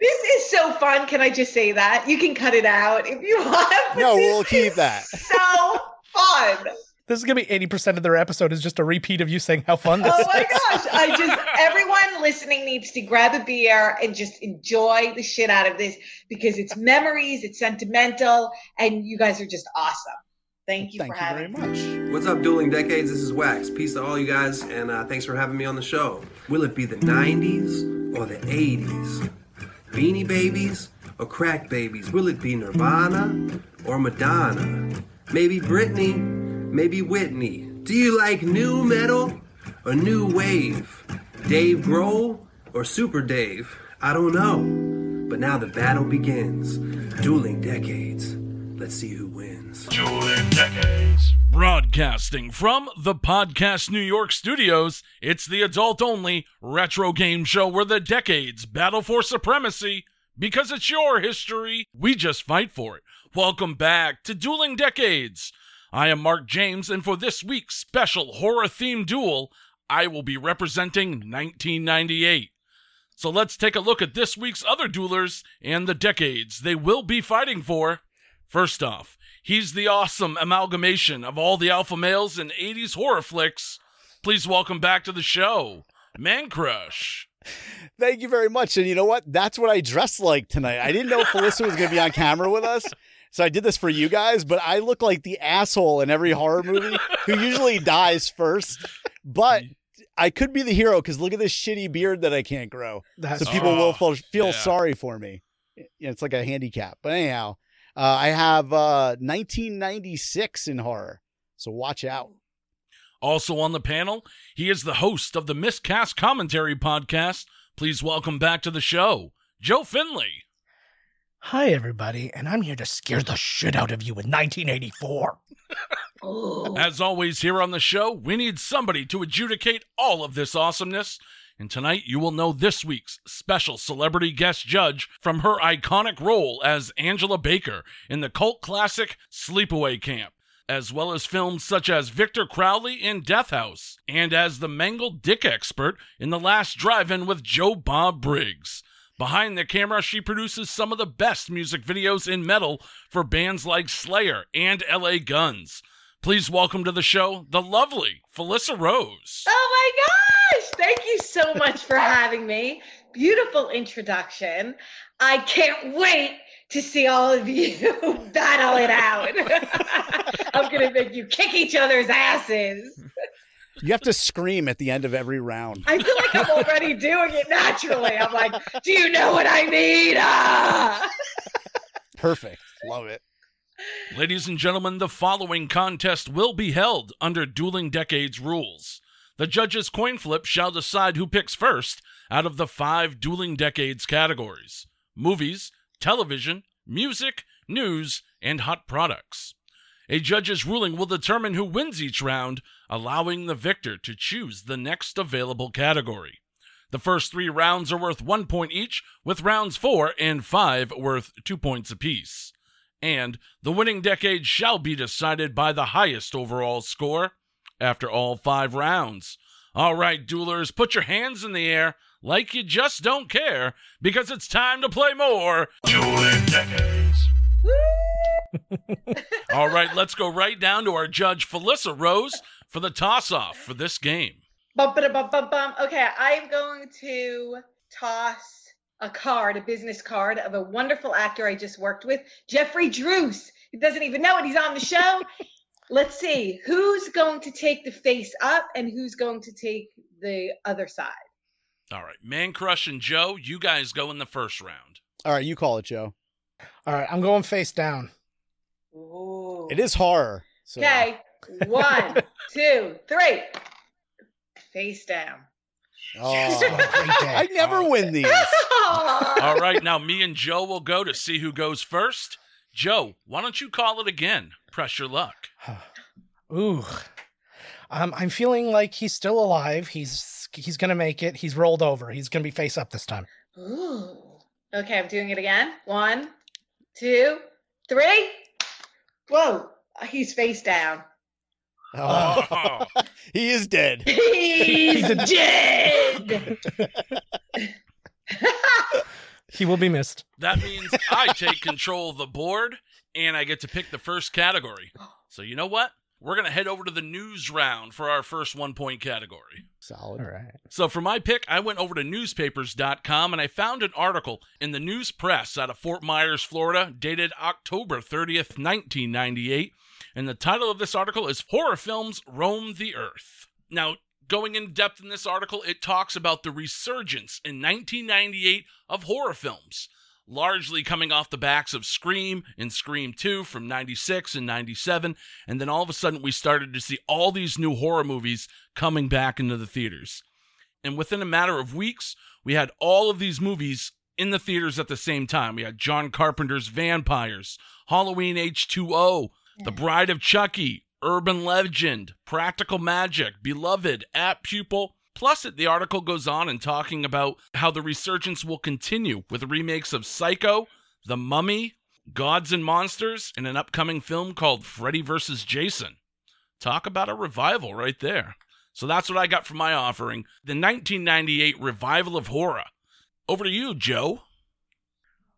This is so fun. Can I just say that? You can cut it out if you want. No, we'll keep that. So fun. This is gonna be eighty percent of their episode is just a repeat of you saying how fun this Oh my is. gosh. I just, everyone listening needs to grab a beer and just enjoy the shit out of this because it's memories, it's sentimental, and you guys are just awesome. Thank you for having me. Thank you very me. much. What's up, Dueling Decades? This is Wax. Peace to all you guys, and uh, thanks for having me on the show. Will it be the 90s or the 80s? Beanie Babies or Crack Babies? Will it be Nirvana or Madonna? Maybe Britney, maybe Whitney. Do you like new metal or new wave? Dave Grohl or Super Dave? I don't know. But now the battle begins. Dueling Decades. Let's see who wins. Dueling Decades. Broadcasting from the Podcast New York studios, it's the adult only retro game show where the decades battle for supremacy. Because it's your history, we just fight for it. Welcome back to Dueling Decades. I am Marc James, and for this week's special horror themed duel, I will be representing 1998. So let's take a look at this week's other duelers and the decades they will be fighting for. First off, he's the awesome amalgamation of all the alpha males in 80s horror flicks. Please welcome back to the show, Man Crush. Thank you very much. And you know what? That's what I dressed like tonight. I didn't know Felissa was going to be on camera with us. So I did this for you guys, but I look like the asshole in every horror movie who usually dies first. But I could be the hero because look at this shitty beard that I can't grow. That's So people will feel, feel yeah. sorry for me. It's like a handicap. But anyhow, uh, I have uh, 1996 in horror. So watch out. Also on the panel, he is the host of the Miscast Commentary podcast. Please welcome back to the show, Joe Findlay. Hi everybody, and I'm here to scare the shit out of you in 1984. Oh. As always, here on the show, we need somebody to adjudicate all of this awesomeness. And tonight, you will know this week's special celebrity guest judge from her iconic role as Angela Baker in the cult classic Sleepaway Camp, as well as films such as Victor Crowley in Death House, and as the mangled dick expert in The Last Drive In with Joe Bob Briggs. Behind the camera, she produces some of the best music videos in metal for bands like Slayer and LA Guns. Please welcome to the show the lovely Felissa Rose. Oh my gosh! Thank you so much for having me. Beautiful introduction. I can't wait to see all of you battle it out. I'm going to make you kick each other's asses. You have to scream at the end of every round. I feel like I'm already doing it naturally. I'm like, do you know what I mean? Ah! Perfect. Love it. Ladies and gentlemen, the following contest will be held under Dueling Decades rules. The judges' coin flip shall decide who picks first out of the five Dueling Decades categories movies, television, music, news, and hot products. A judge's ruling will determine who wins each round, allowing the victor to choose the next available category. The first three rounds are worth one point each, with rounds four and five worth two points apiece. And the winning decade shall be decided by the highest overall score after all five rounds. All right, duelers, put your hands in the air like you just don't care, because it's time to play more Dueling Decades. All right, let's go right down to our judge, Felissa Rose, for the toss off for this game. Bum, bum, bum, bum. Okay, I'm going to toss a card, a business card of a wonderful actor I just worked with, Jeffrey Druce. He doesn't even know it. He's on the show. Let's see who's going to take the face up and who's going to take the other side. All right, Man Crush and Joe, you guys go in the first round. All right, you call it, Joe. All right, I'm going face down. Ooh. It is horror. So. Okay, one, two, three. Face down. Oh. I never oh. win these. All right, now me and Joe will go to see who goes first. Joe, why don't you call it again? Press your luck. Ooh. Um, I'm feeling like he's still alive. He's he's gonna make it. He's rolled over. He's gonna be face up this time. Ooh. Okay, I'm doing it again. One, two, three. Whoa, he's face down. Oh. Oh, he is dead. He's He's a- dead. He will be missed. That means I take control of the board and I get to pick the first category. So you know what? We're going to head over to the news round for our first one point category. Solid. All right. So for my pick, I went over to newspapers.com and I found an article in the News Press out of Fort Myers, Florida, dated October 30th, 1998. And the title of this article is Horror Films Roam the Earth. Now, going in depth in this article, it talks about the resurgence in 1998 of horror films, largely coming off the backs of Scream and Scream 2 from 96 and 97. And then all of a sudden, we started to see all these new horror movies coming back into the theaters. And within a matter of weeks, we had all of these movies in the theaters at the same time. We had John Carpenter's Vampires, Halloween H2O, The Bride of Chucky, Urban Legend, Practical Magic, Beloved, Apt Pupil. Plus, the article goes on and talking about how the resurgence will continue with remakes of Psycho, The Mummy, Gods and Monsters, and an upcoming film called Freddy vs. Jason. Talk about a revival right there. So that's what I got for my offering the 1998 revival of horror. Over to you, Joe.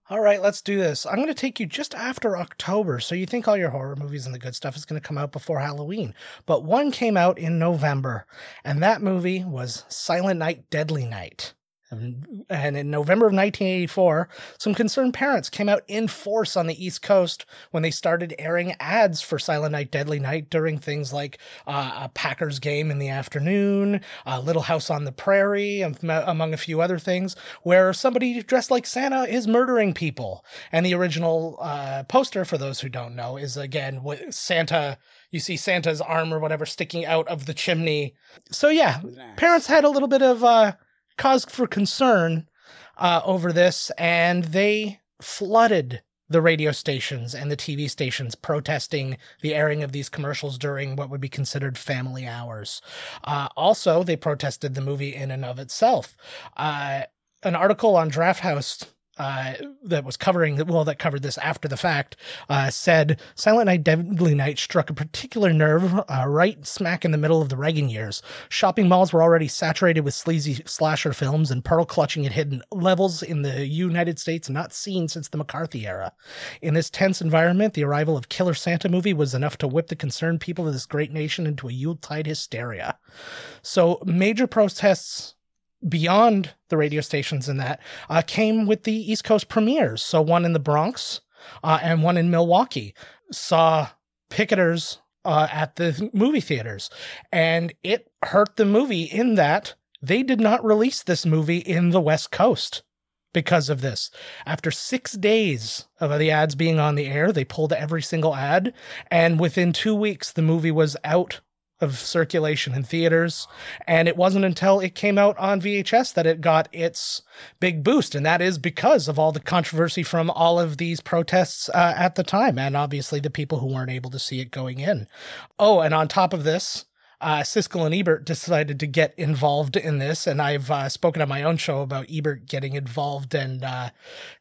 All right, let's do this. I'm going to take you just after October. So you think all your horror movies and the good stuff is going to come out before Halloween. But one came out in November, and that movie was Silent Night, Deadly Night. And in November of 1984, some concerned parents came out in force on the East Coast when they started airing ads for Silent Night, Deadly Night during things like uh, a Packers game in the afternoon, a Little House on the Prairie, among a few other things, where somebody dressed like Santa is murdering people. And the original uh, poster, for those who don't know, is again with Santa you see Santa's arm or whatever sticking out of the chimney. So yeah, parents had a little bit of uh, cause for concern uh, over this, and they flooded the radio stations and the TV stations protesting the airing of these commercials during what would be considered family hours. Uh, also, they protested the movie in and of itself. Uh, an article on Draft House uh, that was covering well that covered this after the fact uh, said Silent Night Deadly Night struck a particular nerve uh, right smack in the middle of the Reagan years. Shopping malls were already saturated with sleazy slasher films, and pearl clutching had hidden levels in the United States not seen since the McCarthy era. In this tense environment, the arrival of Killer Santa movie was enough to whip the concerned people of this great nation into a Yuletide hysteria. So major protests beyond the radio stations and that uh, came with the East Coast premieres. So one in the Bronx uh, and one in Milwaukee saw picketers uh, at the movie theaters, and it hurt the movie in that they did not release this movie in the West Coast because of this. After six days of the ads being on the air, they pulled every single ad, and within two weeks, the movie was out of circulation in theaters. And it wasn't until it came out on VHS that it got its big boost. And that is because of all the controversy from all of these protests uh, at the time. And obviously the people who weren't able to see it going in. Oh, and on top of this, uh, Siskel and Ebert decided to get involved in this, and I've uh, spoken on my own show about Ebert getting involved and uh,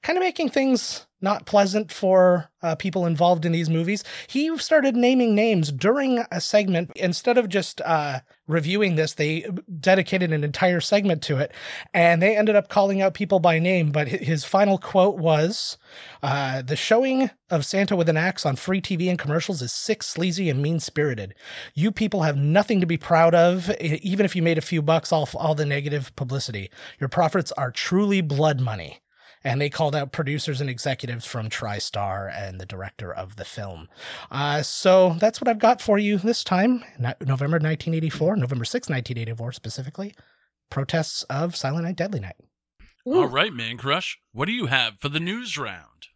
kind of making things not pleasant for uh, people involved in these movies. He started naming names during a segment. Instead of just uh, reviewing this, they dedicated an entire segment to it, and they ended up calling out people by name. But his final quote was uh, The showing of Santa with an axe on free TV and commercials is sick, sleazy, and mean spirited. You people have nothing to be proud of, even if you made a few bucks off all the negative publicity. Your profits are truly blood money and they called out producers and executives from TriStar and the director of the film. Uh, so that's what I've got for you this time, November 1984, November 6, 1984 specifically. Protests of Silent Night, Deadly Night. Ooh. All right, Man Crush, what do you have for the news round?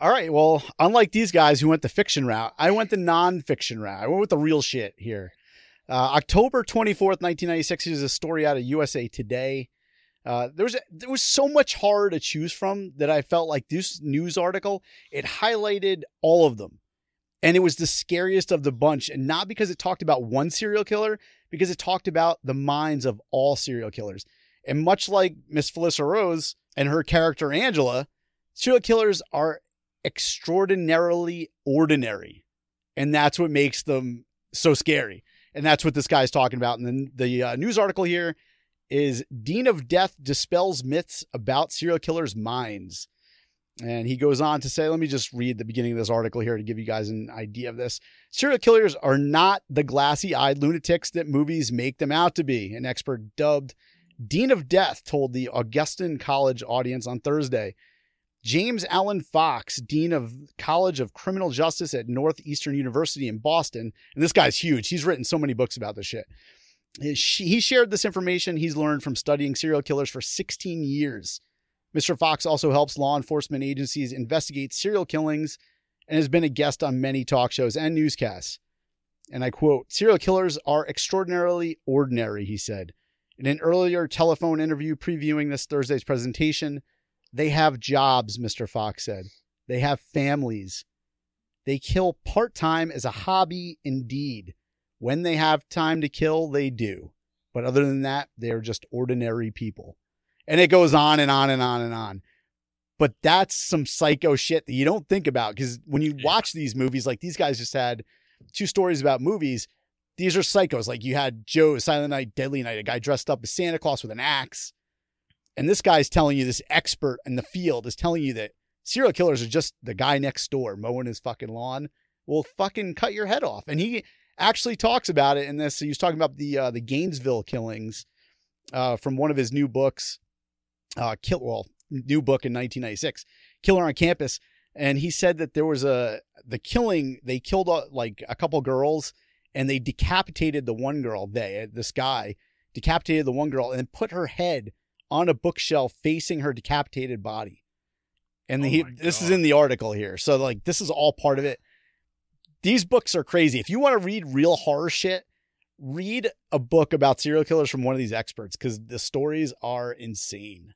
All right. Well, unlike these guys who went the fiction route, I went the non-fiction route. I went with the real shit here. Uh, October 24th, 1996 is a story out of USA Today. Uh, there was there was so much horror to choose from that I felt like this news article it highlighted all of them, and it was the scariest of the bunch. And not because it talked about one serial killer, because it talked about the minds of all serial killers. And much like Miss Felissa Rose and her character Angela, serial killers are extraordinarily ordinary, and that's what makes them so scary. And that's what this guy's talking about. And then the uh, news article here is Dean of Death dispels myths about serial killers' minds. And he goes on to say, let me just read the beginning of this article here to give you guys an idea of this. Serial killers are not the glassy eyed lunatics that movies make them out to be, an expert dubbed Dean of Death told the Augustine College audience on Thursday. James Alan Fox, Dean of College of Criminal Justice at Northeastern University in Boston, and this guy's huge. He's written so many books about this shit. He shared this information he's learned from studying serial killers for 16 years. Mr. Fox also helps law enforcement agencies investigate serial killings and has been a guest on many talk shows and newscasts. And I quote Serial killers are extraordinarily ordinary, he said. In an earlier telephone interview previewing this Thursday's presentation, they have jobs, Mr. Fox said. They have families. They kill part time as a hobby, indeed. When they have time to kill, they do. But other than that, they're just ordinary people. And it goes on and on and on and on. But that's some psycho shit that you don't think about because when you watch these movies, like these guys just had two stories about movies. These are psychos. Like you had Joe, Silent Night, Deadly Night, a guy dressed up as Santa Claus with an axe. And this guy's telling you, this expert in the field is telling you that serial killers are just the guy next door mowing his fucking lawn. Will fucking cut your head off. And he actually talks about it in this. He was talking about the uh, the Gainesville killings uh, from one of his new books uh, kill well new book in 1996, Killer on Campus, and he said that there was a the killing they killed a, like a couple girls and they decapitated the one girl. They this guy decapitated the one girl and put her head on a bookshelf facing her decapitated body. And oh he, this is in the article here. So like this is all part of it. These books are crazy. If you want to read real horror shit, read a book about serial killers from one of these experts because the stories are insane.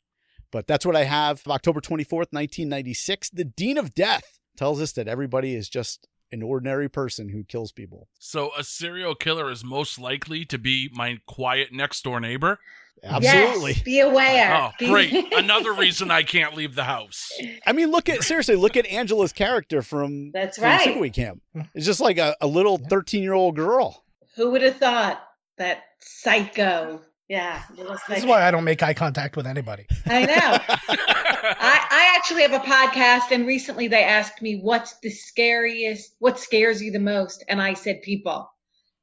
But that's what I have. October 24th, 1996. The Dean of Death tells us that everybody is just an ordinary person who kills people. So a serial killer is most likely to be my quiet next door neighbor? Absolutely. Yes, be aware. Oh, be- great. Another reason I can't leave the house. I mean, look at seriously, look at Angela's character from That's from right. Sleepaway Camp. It's just like a, a little 13 year old girl. Who would have thought that psycho? Yeah. little This is why I don't make eye contact with anybody. I know. I, I actually have a podcast, and recently they asked me, What's the scariest, what scares you the most? And I said, People.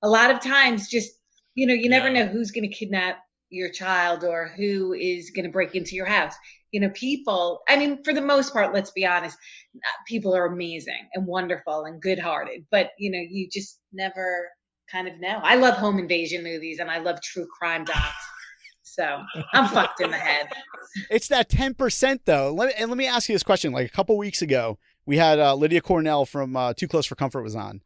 A lot of times, just, you know, you never Yeah. know who's going to kidnap your child or who is going to break into your house. You know, people, I mean, for the most part, let's be honest, people are amazing and wonderful and good hearted, but, you know, you just never kind of know. I love home invasion movies and I love true crime docs. So I'm fucked in the head. It's that 10% though. Let me, and let me ask you this question. Like a couple weeks ago, we had uh, Lydia Cornell from uh, Too Close for Comfort was on.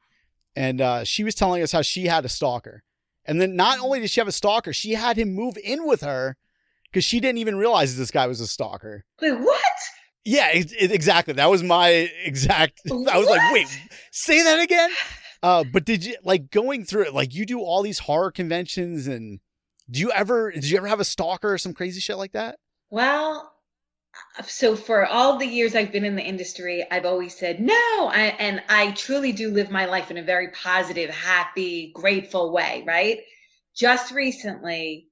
And uh, she was telling us how she had a stalker. And then not only did she have a stalker, she had him move in with her because she didn't even realize this guy was a stalker. Wait, what? Yeah, it, it- exactly. That was my exact. I was like, wait, say that again. Uh, but did you like going through it? Like you do all these horror conventions, and do you ever? Did you ever have a stalker or some crazy shit like that? Well, so for all the years I've been in the industry, I've always said no. I, and I truly do live my life in a very positive, happy, grateful way, right? Just recently,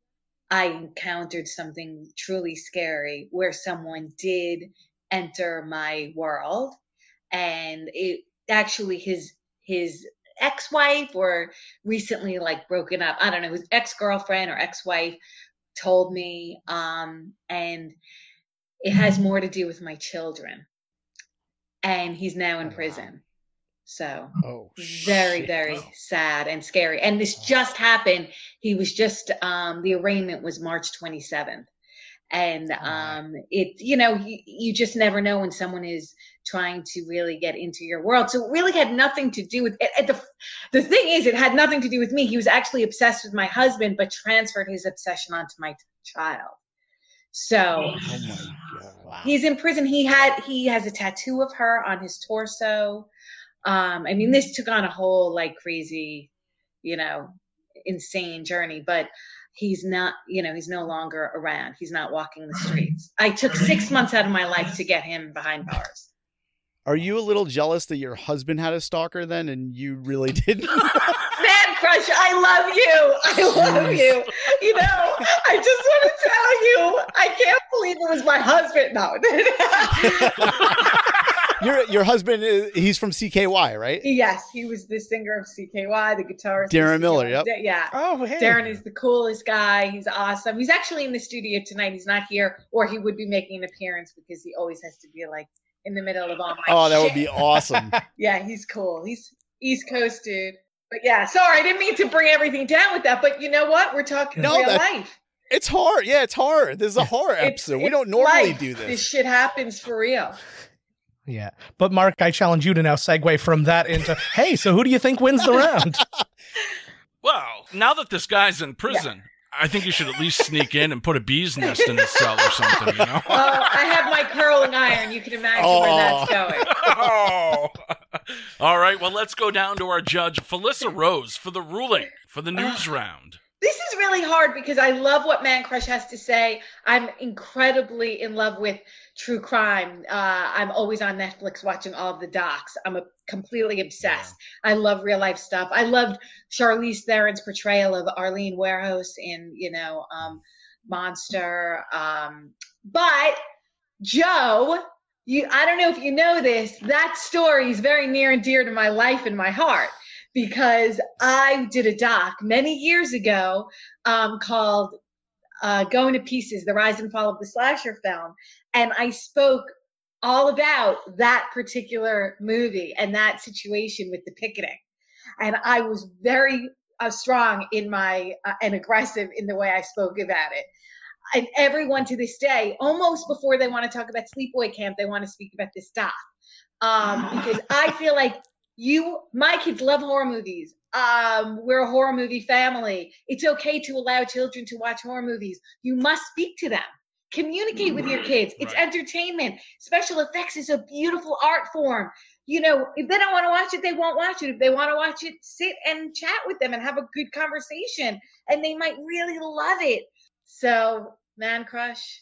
I encountered something truly scary where someone did enter my world and it actually his his ex-wife or recently like broken up i don't know his ex-girlfriend or ex-wife told me um and it has more to do with my children. And he's now in Oh, prison. So Oh, very shit. very Oh. sad and scary. And this just happened. He was just um the arraignment was march 27th and Oh, um it you know you, you just never know when someone is trying to really get into your world. So it really had nothing to do with it, the the thing is it had nothing to do with me. He was actually obsessed with my husband but transferred his obsession onto my child so Oh! Wow. he's in prison. He had he has a tattoo of her on his torso. Um i mean this took on a whole like crazy you know insane journey but he's not you know he's no longer around. He's not walking the streets. I took six months out of my life to get him behind bars Are you a little jealous that your husband had a stalker then and you really didn't? Man crush, I love you. I love you. You know, I just want to tell you, I can't believe it was my husband. No. your your husband is he's from CKY, right? yes, he was the singer of CKY, the guitarist. Deron of Miller, yep. Yeah. Oh, hey. Deron is the coolest guy. He's awesome. He's actually in the studio tonight. He's not here, or he would be making an appearance because he always has to be like in the middle of all my Oh, that would be awesome. Yeah, he's cool. He's East Coast dude. But yeah, sorry, I didn't mean to bring everything down with that. But you know what? We're talking No, real that- life. It's hard. Yeah, it's hard. This is a horror It's- episode. we it's don't normally life. do This this. shit happens for real. Yeah. But Marc, I challenge you to now segue from that into, hey, so who do you think wins the round? Well, now that this guy's in prison, I think you should at least sneak in and put a bee's nest in the cell or something, you know? Well, I have my curling iron. You can imagine where oh. that's going. oh. All right, well, let's go down to our judge, Felissa Rose, for the ruling for the news round. This is really hard because I love what Man Crush has to say. I'm incredibly in love with true crime. Uh, I'm always on Netflix watching all of the docs. I'm a, completely obsessed. I love real life stuff. I loved Charlize Theron's portrayal of Aileen Wuornos in, you know, um, Monster. Um, but Joe, you, I don't know if you know this. That story is very near and dear to my life and my heart because I did a doc many years ago um, called uh, Going to Pieces The Rise and Fall of the Slasher Film. And I spoke all about that particular movie and that situation with the picketing. And I was very uh, strong in my uh, and aggressive in the way I spoke about it. And everyone to this day, almost before they want to talk about Sleepaway Camp, they want to speak about this doc. Um, because I feel like you my kids love horror movies. Um we're a horror movie family. It's okay to allow children to watch horror movies. You must speak to them. Communicate with your kids. It's Right. entertainment. Special effects is a beautiful art form. You know if they don't want to watch it they won't watch it. If they want to watch it sit and chat with them and have a good conversation and they might really love it. So man crush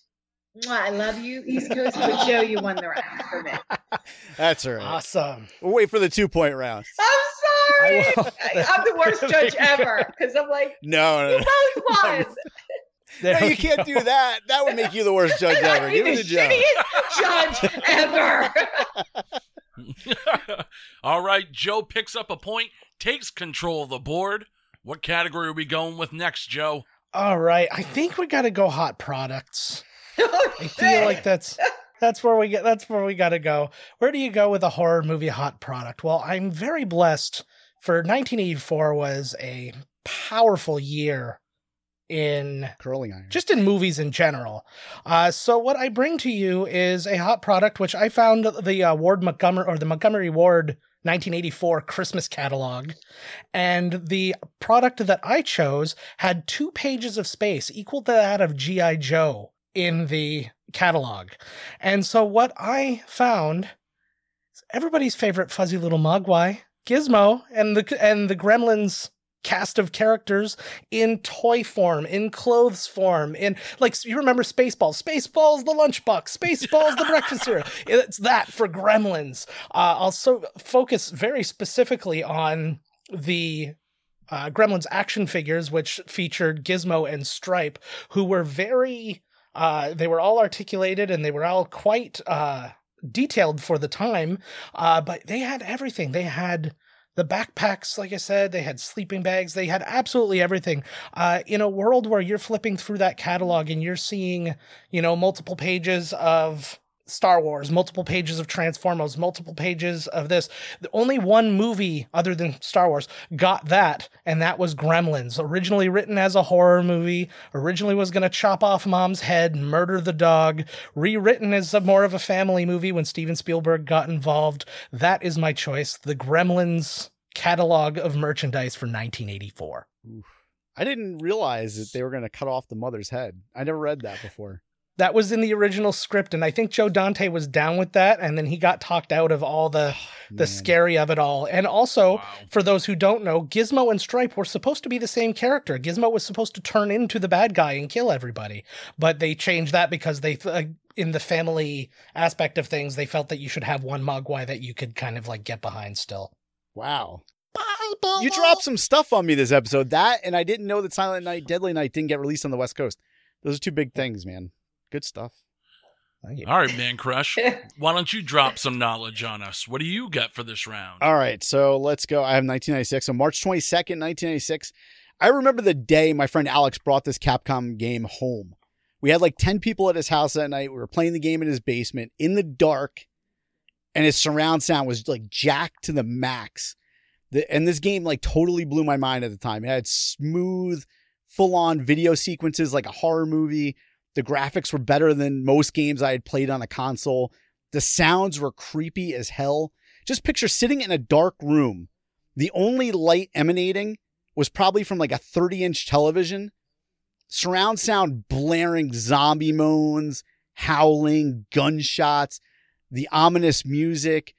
i love you east coast but joe you won the round for me That's all right. awesome. We'll wait for the two point round. I'm sorry. I'm the worst judge ever because I'm like, No, no, you no. both won. There No, you can't do that. That would make you the worst judge ever. be Give the it to judge ever. All right, Joe picks up a point, takes control of the board. What category are we going with next, Joe? All right. I think we got to go hot products. I feel like that's that's where we get that's where we got to go. Where do you go with a horror movie hot product? Well, I'm very blessed for 1984 was a powerful year in Curling iron. just in movies in general. Uh, so what I bring to you is a hot product, which I found the uh, Ward Montgomery or the Montgomery Ward 1984 Christmas catalog, and the product that I chose had two pages of space equal to that of GI Joe in the catalog, and so what I found is everybody's favorite fuzzy little mogwai. Gizmo and the and the Gremlins cast of characters in toy form, in clothes form, in like you remember Spaceballs, Spaceballs the lunchbox, Spaceballs the breakfast cereal. It's that for Gremlins. Uh, I also focus very specifically on the uh, Gremlins action figures, which featured Gizmo and Stripe, who were very. Uh, they were all articulated and they were all quite uh, detailed for the time, uh, but they had everything. They had the backpacks, like I said, they had sleeping bags, they had absolutely everything. Uh, in a world where you're flipping through that catalog and you're seeing, you know, multiple pages of Star Wars, multiple pages of Transformers, multiple pages of this. The only one movie other than Star Wars got that, and that was Gremlins. Originally written as a horror movie, originally was going to chop off mom's head, murder the dog, rewritten as a more of a family movie when Steven Spielberg got involved. That is my choice. The Gremlins catalog of merchandise for 1984. I didn't realize that they were going to cut off the mother's head. I never read that before. That was in the original script, and I think Joe Dante was down with that, and then he got talked out of all the the Man. scary of it all. And also, Wow. for those who don't know, Gizmo and Stripe were supposed to be the same character. Gizmo was supposed to turn into the bad guy and kill everybody, but they changed that because they uh, in the family aspect of things, they felt that you should have one Mogwai that you could kind of like get behind still. Wow. You dropped some stuff on me this episode. That and I didn't know that Silent Night, Deadly Night didn't get released on the West Coast. Those are two big things, man. Good stuff. Thank you. All right, man crush. Why don't you drop some knowledge on us? What do you got for this round? All right, so let's go. I have 1996. So March 22nd, 1996. I remember the day my friend Alex brought this Capcom game home. We had like 10 people at his house that night. We were playing the game in his basement in the dark, and his surround sound was like jacked to the max. The, and this game like totally blew my mind at the time. It had smooth, full on video sequences like a horror movie. The graphics were better than most games I had played on a console. The sounds were creepy as hell. Just picture sitting in a dark room. The only light emanating was probably from like a 30 inch television. Surround sound blaring zombie moans, howling, gunshots, the ominous music,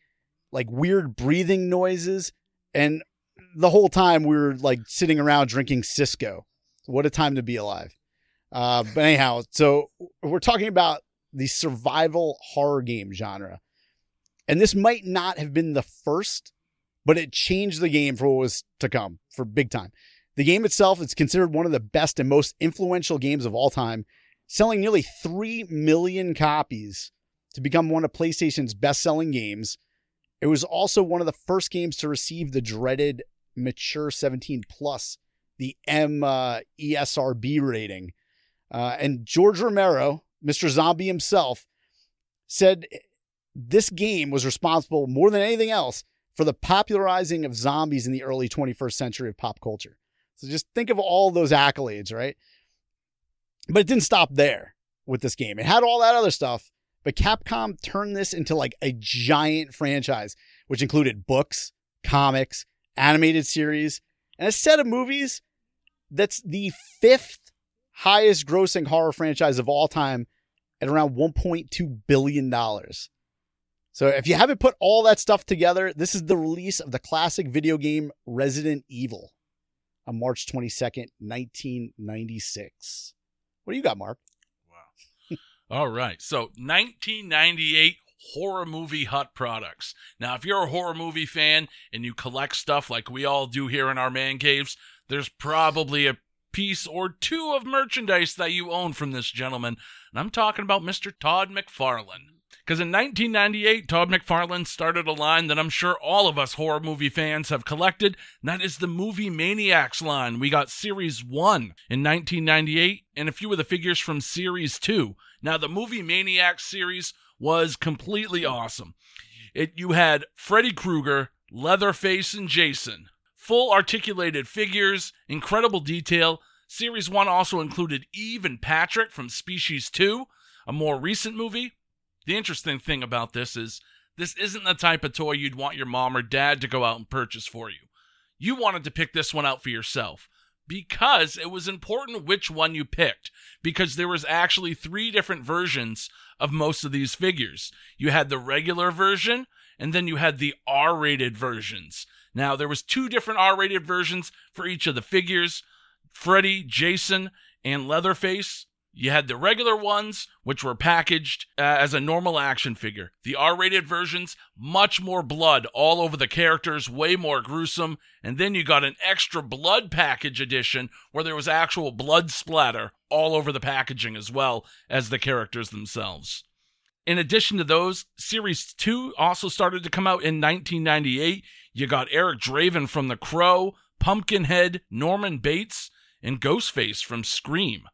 like weird breathing noises. And the whole time we were like sitting around drinking Cisco. What a time to be alive. Uh, but anyhow, so we're talking about the survival horror game genre. And this might not have been the first, but it changed the game for what was to come for big time. The game itself is considered one of the best and most influential games of all time, selling nearly 3 million copies to become one of PlayStation's best selling games. It was also one of the first games to receive the dreaded mature 17 plus, the M uh, ESRB rating. Uh, and George Romero, Mr. Zombie himself, said this game was responsible more than anything else for the popularizing of zombies in the early 21st century of pop culture. So just think of all those accolades, right? But it didn't stop there with this game. It had all that other stuff, but Capcom turned this into like a giant franchise, which included books, comics, animated series, and a set of movies that's the fifth highest grossing horror franchise of all time at around $1.2 billion. So if you haven't put all that stuff together, this is the release of the classic video game Resident Evil on March 22nd, 1996. What do you got, Marc? Wow. All right. So 1998 horror movie hut products. Now, if you're a horror movie fan and you collect stuff like we all do here in our man caves, there's probably a piece or two of merchandise that you own from this gentleman. And I'm talking about Mr. Todd McFarlane. Because in 1998, Todd McFarlane started a line that I'm sure all of us horror movie fans have collected, and that is the Movie Maniacs line. We got Series 1 in 1998, and a few of the figures from Series 2. Now, the Movie Maniacs series was completely awesome. It, you had Freddy Krueger, Leatherface, and Jason. Full articulated figures, incredible detail. Series 1 also included Eve and Patrick from Species 2, a more recent movie. The interesting thing about this is this isn't the type of toy you'd want your mom or dad to go out and purchase for you. You wanted to pick this one out for yourself because it was important which one you picked because there was actually three different versions of most of these figures. You had the regular version and then you had the R-rated versions. Now there was two different R-rated versions for each of the figures, Freddy, Jason, and Leatherface. You had the regular ones, which were packaged uh, as a normal action figure. The R rated versions, much more blood all over the characters, way more gruesome. And then you got an extra blood package edition where there was actual blood splatter all over the packaging as well as the characters themselves. In addition to those, Series 2 also started to come out in 1998. You got Eric Draven from The Crow, Pumpkinhead, Norman Bates, and Ghostface from Scream.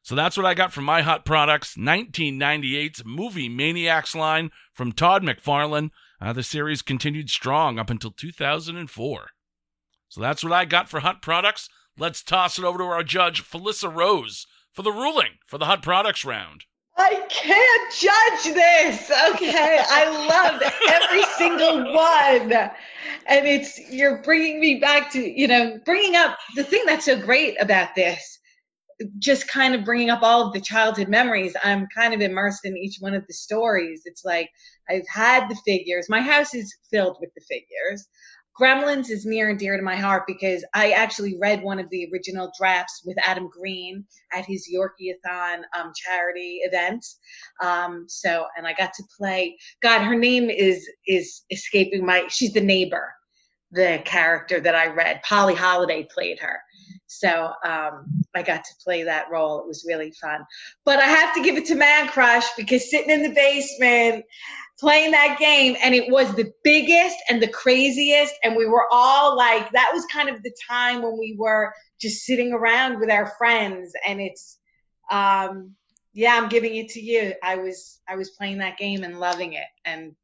So that's what I got from My Hot Products, 1998's Movie Maniacs line from Todd McFarlane. Uh, the series continued strong up until 2004. So that's what I got for Hot Products. Let's toss it over to our judge, Felissa Rose, for the ruling for the Hot Products round. I can't judge this. Okay. I loved every single one. And it's, you're bringing me back to, you know, bringing up the thing that's so great about this just kind of bringing up all of the childhood memories. I'm kind of immersed in each one of the stories. It's like I've had the figures. My house is filled with the figures. Gremlins is near and dear to my heart because I actually read one of the original drafts with Adam Green at his Yorkieathon um, charity event. Um, so, and I got to play. God, her name is is escaping my. She's the neighbor, the character that I read. Polly Holliday played her. So um, I got to play that role. It was really fun. But I have to give it to Man Crush because sitting in the basement playing that game and it was the biggest and the craziest and we were all like that was kind of the time when we were just sitting around with our friends and it's um yeah i'm giving it to you i was i was playing that game and loving it and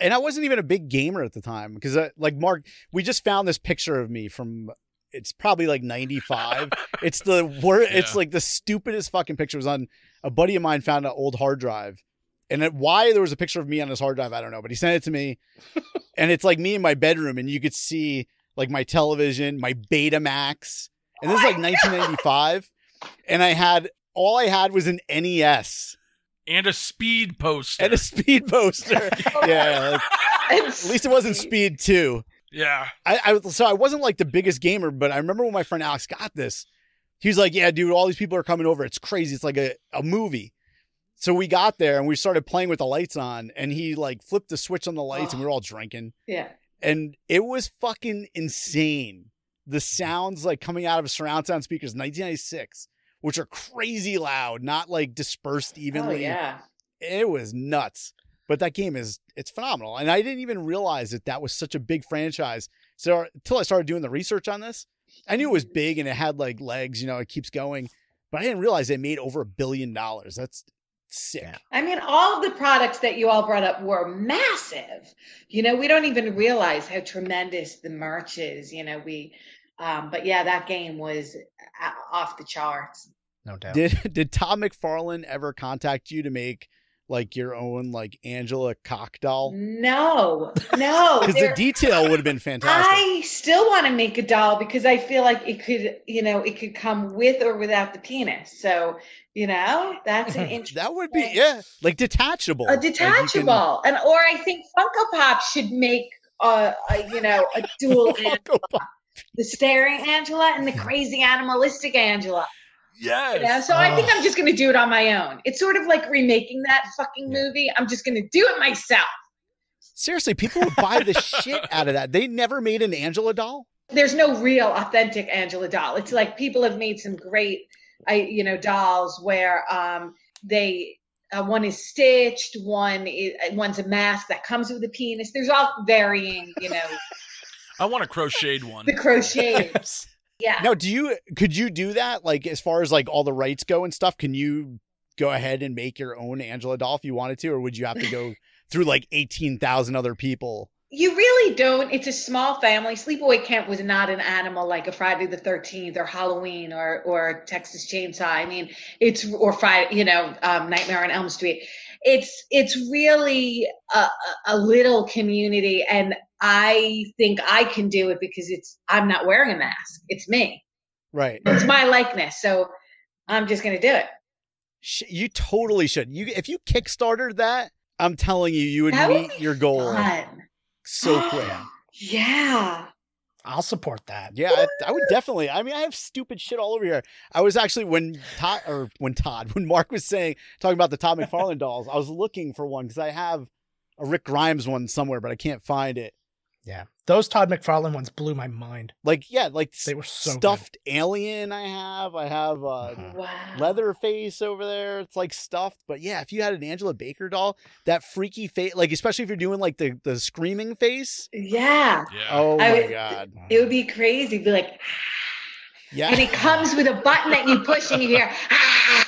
and I wasn't even a big gamer at the time because, uh, like Mark, we just found this picture of me from. It's probably like '95. it's the wor- It's like the stupidest fucking picture. It was on a buddy of mine found an old hard drive, and it, why there was a picture of me on his hard drive, I don't know. But he sent it to me, and it's like me in my bedroom, and you could see like my television, my Betamax, and this is like 1995, and I had all I had was an NES And a speed poster. and a speed poster. yeah, like, at least it wasn't Speed Two. Yeah. I, I so I wasn't like the biggest gamer, but I remember when my friend Alex got this, he was like, "Yeah, dude, all these people are coming over. It's crazy. It's like a, a movie." So we got there and we started playing with the lights on, and he like flipped the switch on the lights, and we were all drinking, yeah and it was fucking insane. The sounds like coming out of surround sound speakers, 1996, which are crazy loud, not like dispersed oh evenly yeah it was nuts. But that game is it's phenomenal, and I didn't even realize that that was such a big franchise. So until I started doing the research on this, I knew it was big and it had like legs. You know, it keeps going, but I didn't realize it made over a billion dollars. That's sick. I mean, all of the products that you all brought up were massive. You know, we don't even realize how tremendous the merch is. You know, we, um, but yeah, that game was uh, off the charts. No doubt. Did did Todd McFarlane ever contact you to make like your own like Angela cock doll? No, no. Because the detail would have been fantastic. I still want to make a doll because I feel like it could, you know, it could come with or without the penis. So, you know, that's an interesting. that would be yeah, like detachable. a Like, can- detachable, and or I think Funko Pop should make a, a you know a dual Funko Pop. the staring Angela and the crazy animalistic Angela. Yes. You know? So I think. I'm just going to do it on my own. It's sort of like remaking that fucking Yeah. movie. I'm just going to do it myself. Seriously, people would buy the shit out of that. They never made an Angela doll. There's no real authentic Angela doll. It's like people have made some great, I you know, dolls where um they uh, one is stitched, one is one's a mask that comes with a penis. There's all varying, you know, I want a crocheted one. the crochet. Yeah. Now, do you could you do that? Like as far as like all the rights go and stuff, can you go ahead and make your own Angela doll if you wanted to, or would you have to go through like eighteen thousand other people? You really don't. It's a small family. Sleepaway Camp was not an animal like a Friday the Thirteenth or Halloween or or Texas Chainsaw. I mean, it's or Friday, you know, um, Nightmare on Elm Street. It's it's really a, a- a little community, and I think I can do it because it's I'm not wearing a mask. It's me. Right. It's my likeness. So I'm just gonna do it. You totally should. You if you kickstarted that, I'm telling you, you would That meet be your goal Fun. so quick. Yeah. I'll support that. Yeah, I, I would definitely. I mean, I have stupid shit all over here. I was actually when Todd or when Todd when Marc was saying talking about the Todd McFarlane dolls, I was looking for one because I have a Rick Grimes one somewhere, but I can't find it. Yeah. Those Todd McFarlane ones blew my mind. Like yeah, like They were so good. stuffed alien. I have. I have uh, Mhm. Wow. Leatherface over there. It's like stuffed, but yeah, if you had an Angela Baker doll, that freaky face, like especially if you're doing like the the screaming face. Yeah. Yeah. Oh I my would- god. It would be crazy. Be like, Yeah. and it comes with a button that you push and you hear.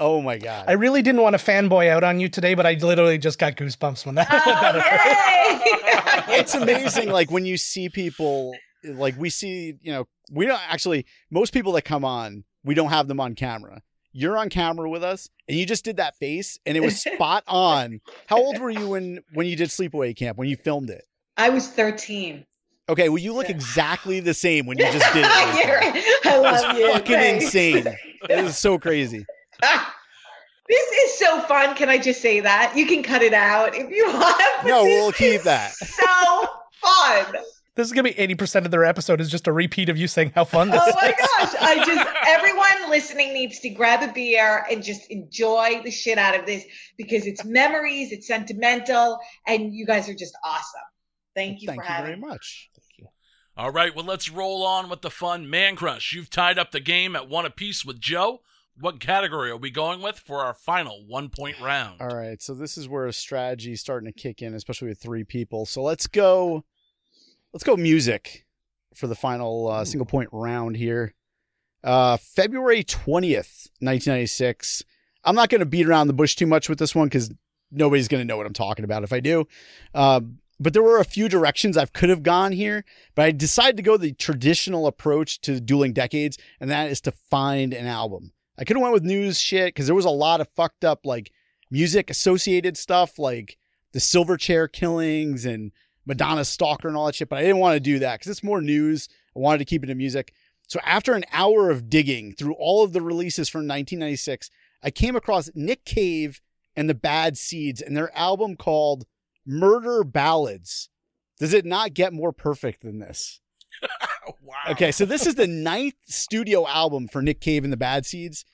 Oh my god. I really didn't want to fanboy out on you today, but I literally just got goosebumps when that. Oh, yay! it's amazing like when you see people like we see you know we don't actually most people that come on we don't have them on camera you're on camera with us and you just did that face and it was spot on how old were you when when you did sleepaway camp when you filmed it I was 13. okay well you look Yeah. exactly the same when you just did it You're right. I love it's you. fucking Thanks. insane it is so crazy This is so fun. Can I just say that? You can cut it out if you want. No, we'll keep that. So fun. This is gonna be eighty percent of their episode is just a repeat of you saying how fun this Oh my is. gosh. I just, everyone listening needs to grab a beer and just enjoy the shit out of this because it's memories, it's sentimental, and you guys are just awesome. Thank you Thank for you having very me. much. All right, well, let's roll on with the fun. Man Crush, you've tied up the game at one apiece with Joe. What category are we going with for our final one point round? All right, so this is where a strategy is starting to kick in, especially with three people. So let's go, let's go music for the final uh, single point round here. Uh, February twentieth, nineteen ninety six. I'm not going to beat around the bush too much with this one because nobody's going to know what I'm talking about if I do. Uh, but there were a few directions I could have gone here, but I decided to go the traditional approach to dueling decades, and that is to find an album. I could have went with news shit because there was a lot of fucked up like music associated stuff like the Silverchair killings and Madonna Stalker and all that shit, but I didn't want to do that because it's more news. I wanted to keep it in music. So after an hour of digging through all of the releases from 1996, I came across Nick Cave and the Bad Seeds and their album called Murder Ballads. Does it not get more perfect than this? wow. Okay, so this is the ninth studio album for Nick Cave and the Bad Seeds.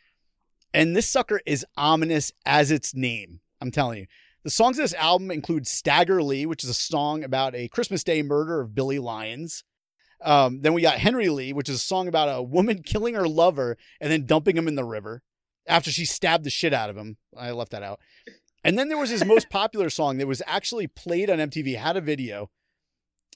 And this sucker is ominous as its name. I'm telling you. The songs of this album include Stagger Lee, which is a song about a Christmas Day murder of Billy Lyons. Um, then we got Henry Lee, which is a song about a woman killing her lover and then dumping him in the river after she stabbed the shit out of him. I left that out. And then there was his most popular song that was actually played on MTV, had a video,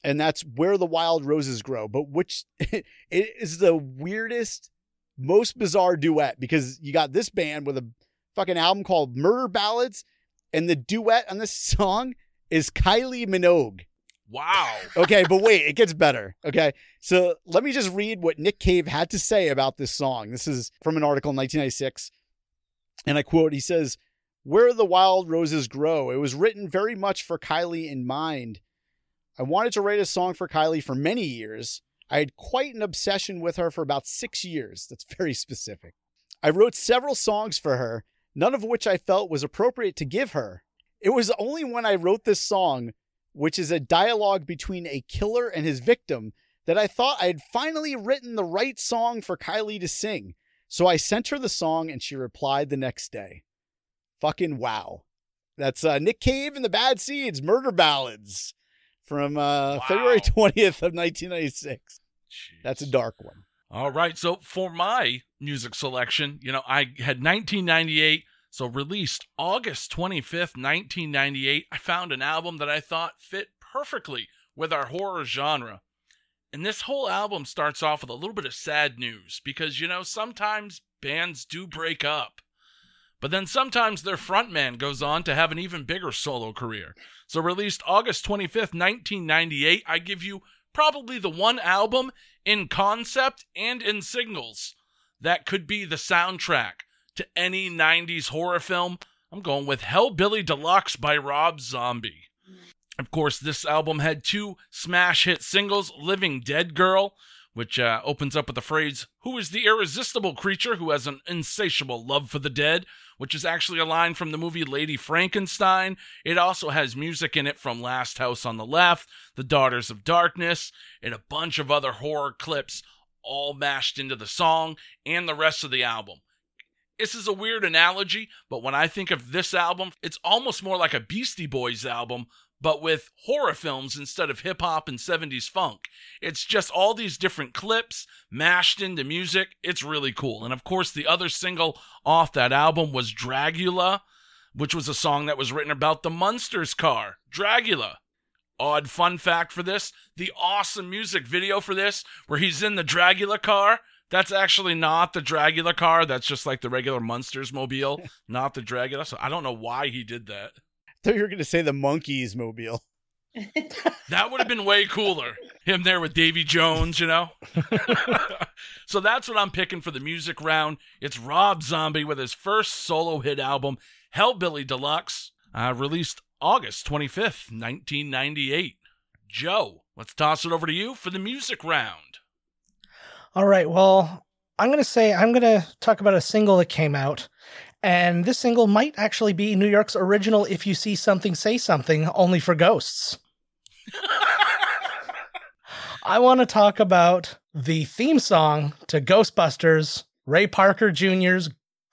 and that's Where the Wild Roses Grow, but which it is the weirdest, most bizarre duet because you got this band with a fucking album called Murder Ballads, and the duet on this song is Kylie Minogue. Wow. Okay, but wait, it gets better. Okay. So let me just read what Nick Cave had to say about this song. This is from an article in 1996. And I quote, he says, Where the wild roses grow. It was written very much for Kylie in mind. I wanted to write a song for Kylie for many years. I had quite an obsession with her for about six years. That's very specific. I wrote several songs for her, none of which I felt was appropriate to give her. It was only when I wrote this song which is a dialogue between a killer and his victim, that I thought I had finally written the right song for Kylie to sing. So I sent her the song and she replied the next day. Fucking wow. That's uh, Nick Cave and the Bad Seeds, Murder Ballads from uh, Wow. February 20th of 1996. That's a dark one. All right. So for my music selection, you know, I had 1998. So released August 25th, 1998. I found an album that I thought fit perfectly with our horror genre. And this whole album starts off with a little bit of sad news because, you know, sometimes bands do break up. But then sometimes their frontman goes on to have an even bigger solo career. So released August 25th, 1998, I give you probably the one album in concept and in singles that could be the soundtrack to any 90s horror film. I'm going with Hellbilly Deluxe by Rob Zombie. Of course, this album had two smash hit singles Living Dead Girl, which uh, opens up with the phrase, Who is the irresistible creature who has an insatiable love for the dead? which is actually a line from the movie Lady Frankenstein. It also has music in it from Last House on the Left, The Daughters of Darkness, and a bunch of other horror clips all mashed into the song and the rest of the album. This is a weird analogy, but when I think of this album, it's almost more like a Beastie Boys album, but with horror films instead of hip hop and 70s funk. It's just all these different clips mashed into music. It's really cool. And of course, the other single off that album was Dragula, which was a song that was written about the Munsters car, Dragula. Odd fun fact for this the awesome music video for this, where he's in the Dragula car. That's actually not the Dragula car. That's just like the regular Munsters mobile, not the Dragula. So I don't know why he did that. I thought you were going to say the Monkees mobile. That would have been way cooler. Him there with Davy Jones, you know? so that's what I'm picking for the music round. It's Rob Zombie with his first solo hit album, Hellbilly Deluxe, uh, released August 25th, 1998. Joe, let's toss it over to you for the music round. All right. Well, I'm going to say I'm going to talk about a single that came out. And this single might actually be New York's original If You See Something, Say Something, only for ghosts. I want to talk about the theme song to Ghostbusters, Ray Parker Jr.'s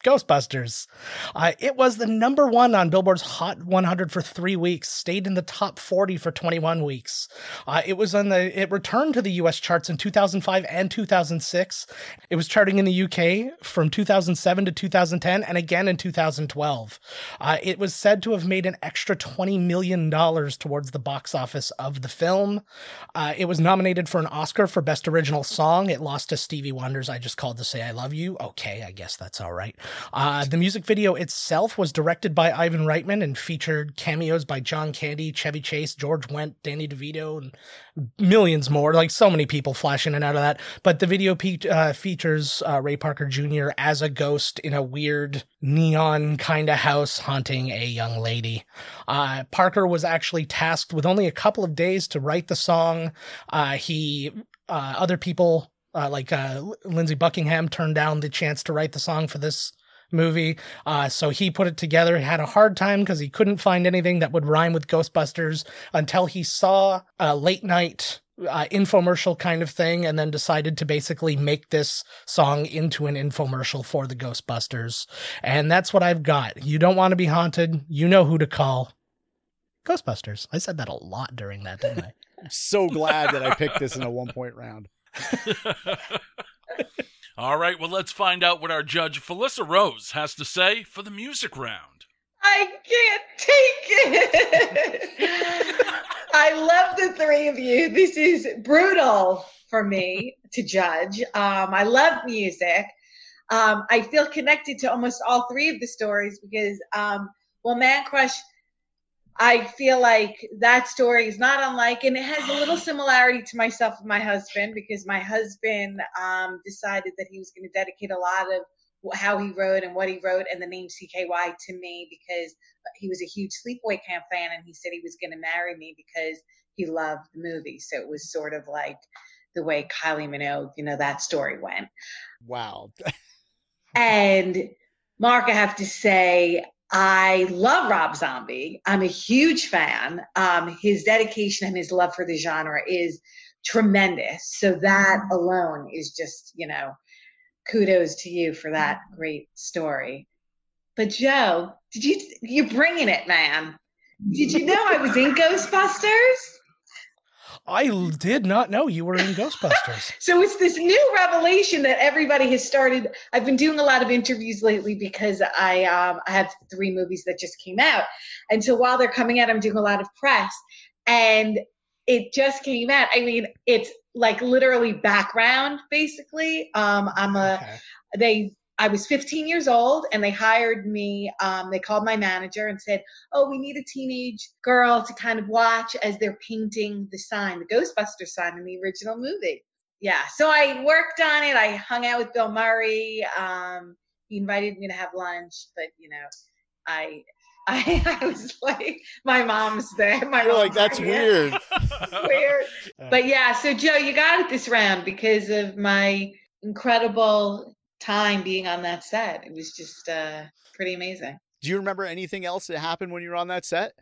Ghostbusters. Uh, it was the number one on Billboard's Hot 100 for three weeks, stayed in the top 40 for 21 weeks. Uh, it was on the, it returned to the US charts in 2005 and 2006. It was charting in the UK from 2007 to 2010 and again in 2012. Uh, it was said to have made an extra $20 million towards the box office of the film. Uh, it was nominated for an Oscar for Best Original Song. It lost to Stevie Wonder's I Just Called to Say I Love You. Okay, I guess that's all right. Uh, the music video itself was directed by Ivan Reitman and featured cameos by John Candy, Chevy Chase, George Wendt, Danny DeVito, and millions more. Like so many people flashing in and out of that. But the video pe- uh, features uh, Ray Parker Jr. as a ghost in a weird neon kind of house haunting a young lady. Uh, Parker was actually tasked with only a couple of days to write the song. Uh, he uh, other people uh, like uh, Lindsey Buckingham turned down the chance to write the song for this movie. Uh, so he put it together. He had a hard time because he couldn't find anything that would rhyme with Ghostbusters until he saw a late night uh, infomercial kind of thing and then decided to basically make this song into an infomercial for the Ghostbusters. And that's what I've got. You don't want to be haunted. You know who to call. Ghostbusters. I said that a lot during that, didn't I? I'm so glad that I picked this in a one point round. All right, well, let's find out what our judge, Felissa Rose, has to say for the music round. I can't take it. I love the three of you. This is brutal for me to judge. Um, I love music. Um, I feel connected to almost all three of the stories because, um, well, Man Crush I feel like that story is not unlike, and it has a little similarity to myself and my husband because my husband um, decided that he was going to dedicate a lot of how he wrote and what he wrote and the name CKY to me because he was a huge Sleepaway Camp fan and he said he was going to marry me because he loved the movie. So it was sort of like the way Kylie Minogue, you know, that story went. Wow. and Marc, I have to say, I love Rob Zombie. I'm a huge fan. Um, his dedication and his love for the genre is tremendous. So that alone is just, you know, kudos to you for that great story. But Joe, did you you're bringing it, man? Did you know I was in Ghostbusters? I did not know you were in Ghostbusters. so it's this new revelation that everybody has started. I've been doing a lot of interviews lately because I um, I have three movies that just came out, and so while they're coming out, I'm doing a lot of press, and it just came out. I mean, it's like literally background basically. Um, I'm a okay. they I was 15 years old and they hired me. Um, they called my manager and said, Oh, we need a teenage girl to kind of watch as they're painting the sign, the Ghostbuster sign in the original movie. Yeah. So I worked on it. I hung out with Bill Murray. Um, he invited me to have lunch, but you know, I I, I, was like, my mom's there. My You're like, that's weird. weird. But yeah, so Joe, you got it this round because of my incredible time being on that set. It was just uh, pretty amazing. Do you remember anything else that happened when you were on that set?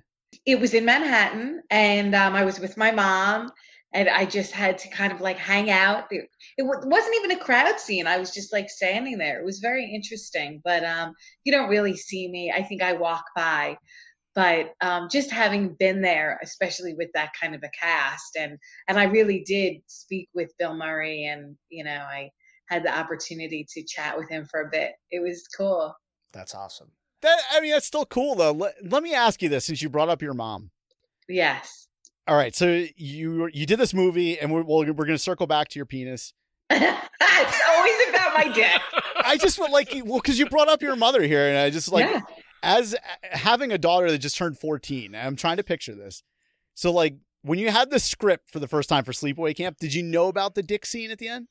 It was in Manhattan, and um, I was with my mom, and I just had to kind of like hang out. It, it wasn't even a crowd scene. I was just like standing there. It was very interesting, but um, you don't really see me. I think I walk by. But um, just having been there, especially with that kind of a cast, and and I really did speak with Bill Murray, and you know, I had the opportunity to chat with him for a bit. It was cool. That's awesome. That I mean, that's still cool though. Let, let me ask you this, since you brought up your mom. Yes. All right, so you you did this movie, and we're we're going to circle back to your penis. it's always about my dick. I just would like well, because you brought up your mother here, and I just like yeah. as having a daughter that just turned fourteen. I'm trying to picture this. So like when you had the script for the first time for Sleepaway Camp, did you know about the dick scene at the end?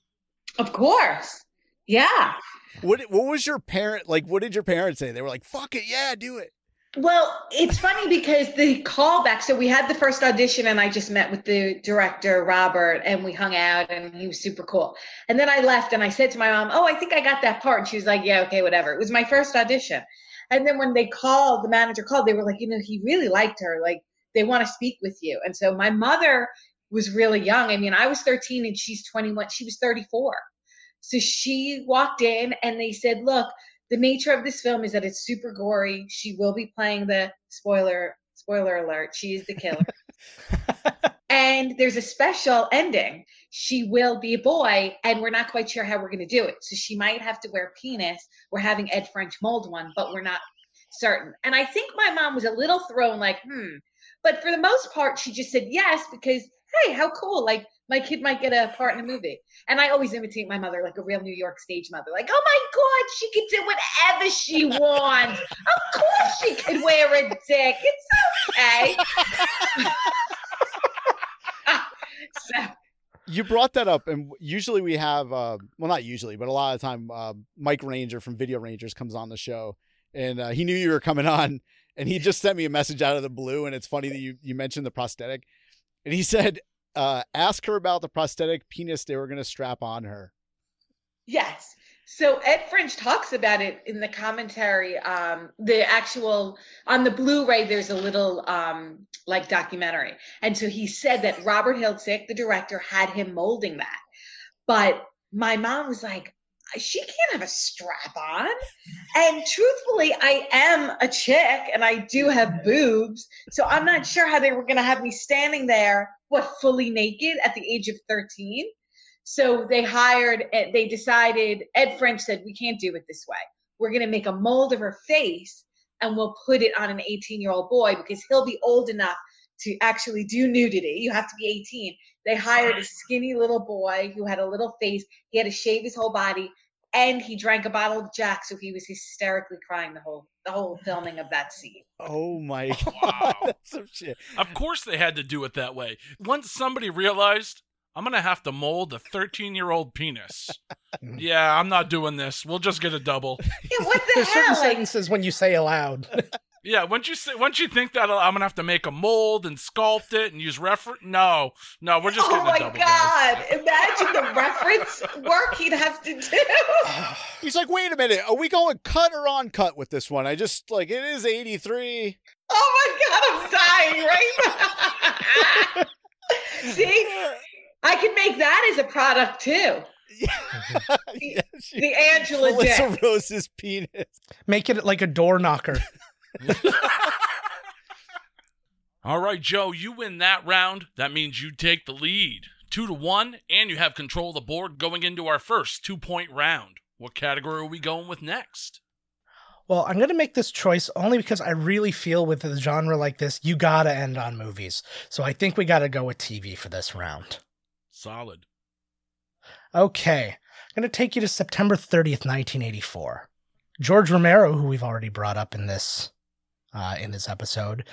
Of course. Yeah. What what was your parent like what did your parents say? They were like, "Fuck it, yeah, do it." Well, it's funny because the callback. So we had the first audition, and I just met with the director Robert, and we hung out, and he was super cool. And then I left, and I said to my mom, "Oh, I think I got that part." And she was like, "Yeah, okay, whatever." It was my first audition, and then when they called, the manager called. They were like, "You know, he really liked her. Like, they want to speak with you." And so my mother was really young. I mean, I was 13 and she's 21. She was 34. So she walked in and they said, look, the nature of this film is that it's super gory. She will be playing the spoiler spoiler alert. She is the killer. and there's a special ending. She will be a boy, and we're not quite sure how we're going to do it. So she might have to wear penis. We're having Ed French mold one, but we're not certain. And I think my mom was a little thrown, like, hmm. But for the most part, she just said yes because, hey, how cool! Like my kid might get a part in a movie. And I always imitate my mother like a real New York stage mother. Like, oh my God, she could do whatever she wants. of course she could wear a dick. It's okay. so you brought that up, and usually we have, uh, well, not usually, but a lot of time, uh, Mike Ranger from Video Rangers comes on the show, and uh, he knew you were coming on, and he just sent me a message out of the blue, and it's funny that you you mentioned the prosthetic, and he said, uh, ask her about the prosthetic penis they were going to strap on her. Yes. So Ed French talks about it in the commentary. Um, the actual on the Blu-ray, there's a little um, like documentary, and so he said that Robert Hiltzik, the director, had him molding that. But my mom was like, she can't have a strap on. And truthfully, I am a chick and I do have boobs. So I'm not sure how they were going to have me standing there, what, fully naked at the age of 13. So they hired, eh, they decided, Ed French said, we can't do it this way. We're going to make a mold of her face and we'll put it on an 18 year old boy because he'll be old enough to actually do nudity. You have to be 18. They hired a skinny little boy who had a little face. He had to shave his whole body and he drank a bottle of Jack, so he was hysterically crying the whole the whole filming of that scene. Oh my god, Wow. that's some shit. Of course they had to do it that way. Once somebody realized I'm gonna have to mold a 13 year old penis. yeah, I'm not doing this. We'll just get a double. Yeah, what the There's certain? Like, sentences when you say aloud. Yeah, once you say, once you think that I'm gonna have to make a mold and sculpt it and use reference, no, no, we're just oh getting a my double. guys. god! Imagine the reference work he'd have to do. He's like, wait a minute, are we going cut or on cut with this one? I just like it is 83. Oh my god, I'm dying right now. See, I can make that as a product too. yeah, she- The Angela Felissa Rose's penis. Make it like a door knocker. All right, Joe, you win that round. That means you take the lead, two to one, and you have control of the board going into our first two point round. What category are we going with next? Well, I'm going to make this choice only because I really feel with a genre like this, you got to end on movies. So I think we got to go with TV for this round. Solid. Okay. I'm going to take you to September 30th, 1984. George Romero, who we've already brought up in this uh, in this episode,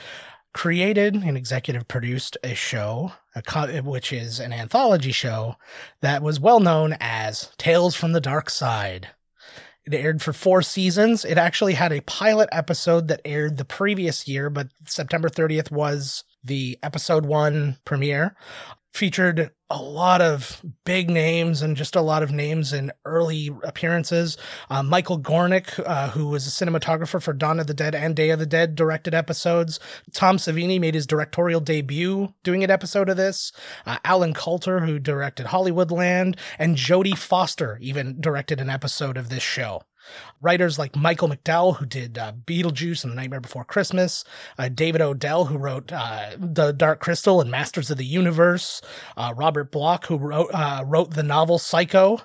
created and executive produced a show, a co- which is an anthology show that was well known as Tales from the Dark Side. It aired for four seasons. It actually had a pilot episode that aired the previous year, but September 30th was the episode one premiere. Featured a lot of big names and just a lot of names in early appearances. Uh, Michael Gornick, uh, who was a cinematographer for Dawn of the Dead and Day of the Dead, directed episodes. Tom Savini made his directorial debut doing an episode of this. Uh, Allen Coulter, who directed Hollywoodland, and Jodie Foster even directed an episode of this show. Writers like Michael McDowell, who did uh, Beetlejuice and The Nightmare Before Christmas, uh, David Odell, who wrote uh, The Dark Crystal and Masters of the Universe, uh, Robert Bloch, who wrote uh, wrote the novel Psycho.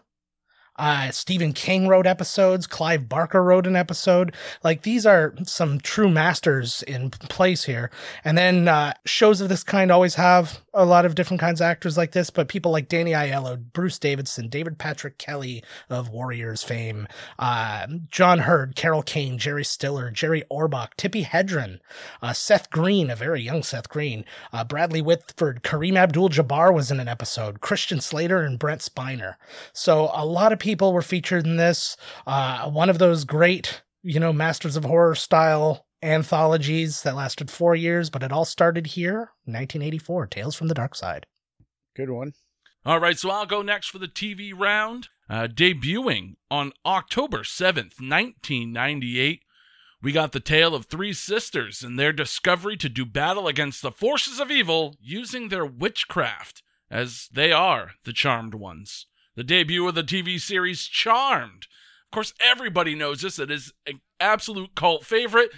Uh, Stephen King wrote episodes. Clive Barker wrote an episode. Like these are some true masters in place here. And then uh, shows of this kind always have a lot of different kinds of actors like this, but people like Danny Aiello, Bruce Davidson, David Patrick Kelly of Warriors fame, uh, John Heard, Carol Kane, Jerry Stiller, Jerry Orbach, Tippi Hedren, uh, Seth Green, a very young Seth Green, uh, Bradley Whitford, Kareem Abdul-Jabbar was in an episode, Christian Slater, and Brent Spiner. So a lot of people were featured in this. Uh, one of those great, you know, Masters of Horror style anthologies that lasted four years, but it all started here, 1984, Tales from the Dark Side. Good one. All right, so I'll go next for the TV round. Uh, debuting on October 7th, 1998, We got the tale of three sisters and their discovery to do battle against the forces of evil using their witchcraft, as they are the charmed ones. The debut of the TV series Charmed. Of course, everybody knows this. It is an absolute cult favorite,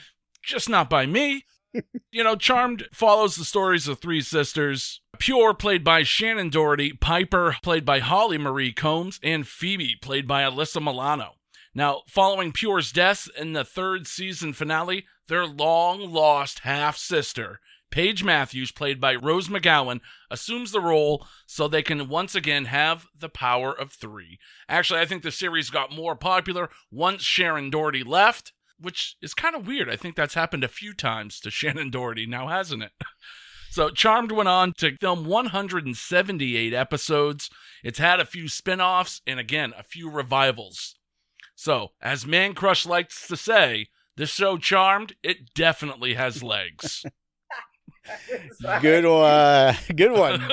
just not by me. you know, Charmed follows the stories of three sisters Prue, played by Shannen Doherty, Piper, played by Holly Marie Combs, and Phoebe, played by Alyssa Milano. Now, following Prue's death in the third season finale, their long lost half sister, Paige Matthews, played by Rose McGowan, assumes the role so they can once again have the power of three. Actually, I think the series got more popular once Shannen Doherty left, which is kind of weird. I think that's happened a few times to Shannen Doherty now, hasn't it? So Charmed went on to film 178 episodes. It's had a few spin-offs and again, a few revivals. So, as Man Crush likes to say, this show Charmed, it definitely has legs. Good one. Good one.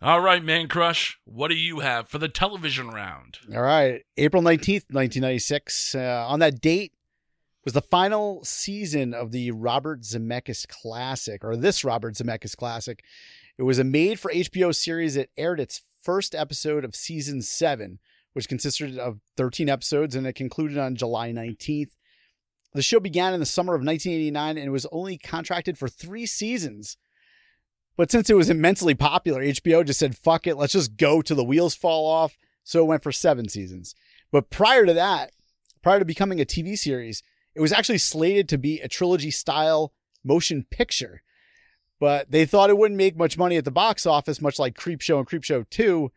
All right, Man Crush, what do you have for the television round? All right. April 19th, 1996. Uh, on that date was the final season of the Robert Zemeckis Classic, or this Robert Zemeckis Classic. It was a made for HBO series that aired its first episode of season seven which consisted of 13 episodes and it concluded on July 19th. The show began in the summer of 1989 and was only contracted for three seasons. But since it was immensely popular, HBO just said, fuck it, let's just go till the wheels fall off. So it went for seven seasons. But prior to that, prior to becoming a TV series, it was actually slated to be a trilogy style motion picture. But they thought it wouldn't make much money at the box office, much like Creepshow and Creepshow 2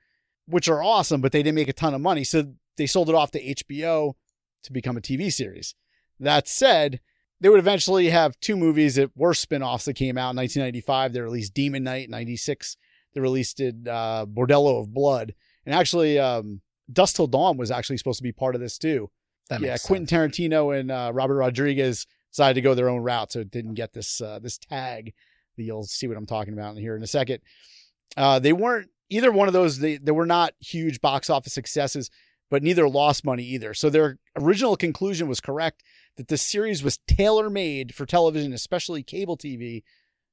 which are awesome, but they didn't make a ton of money. So they sold it off to HBO to become a TV series. That said, they would eventually have two movies that were spin-offs that came out in 1995. They released Demon Knight 96. They released uh, Bordello of Blood. And actually, um, Dusk Till Dawn was actually supposed to be part of this too. That yeah, Quentin sense. Tarantino and uh, Robert Rodriguez decided to go their own route, so it didn't get this uh, this tag. You'll see what I'm talking about here in a second. Uh, they weren't either one of those. They they were not huge box office successes, but neither lost money either. So their original conclusion was correct that the series was tailor made for television, especially cable TV,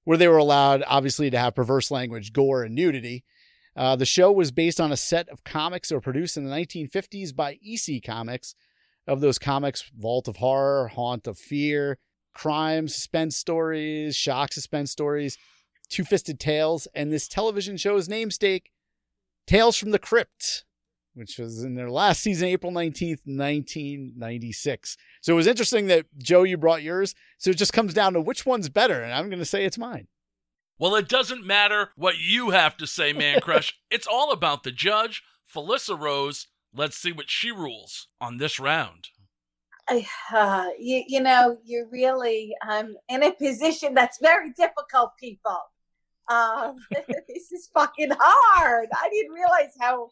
where they were allowed obviously to have perverse language, gore, and nudity. Uh, the show was based on a set of comics that were produced in the 1950s by EC Comics. Of those comics, Vault of Horror, Haunt of Fear, crime suspense stories, shock suspense stories, Two Fisted Tales, and this television show's namesake, Tales from the Crypt, which was in their last season, April 19th, 1996. So it was interesting that, Joe, you brought yours. So it just comes down to which one's better, and I'm going to say it's mine. Well, it doesn't matter what you have to say, Man Crush. it's all about the judge, Felissa Rose. Let's see what she rules on this round. I, uh, you, you know, you're really um, in a position that's very difficult, people. Um, this is fucking hard. I didn't realize how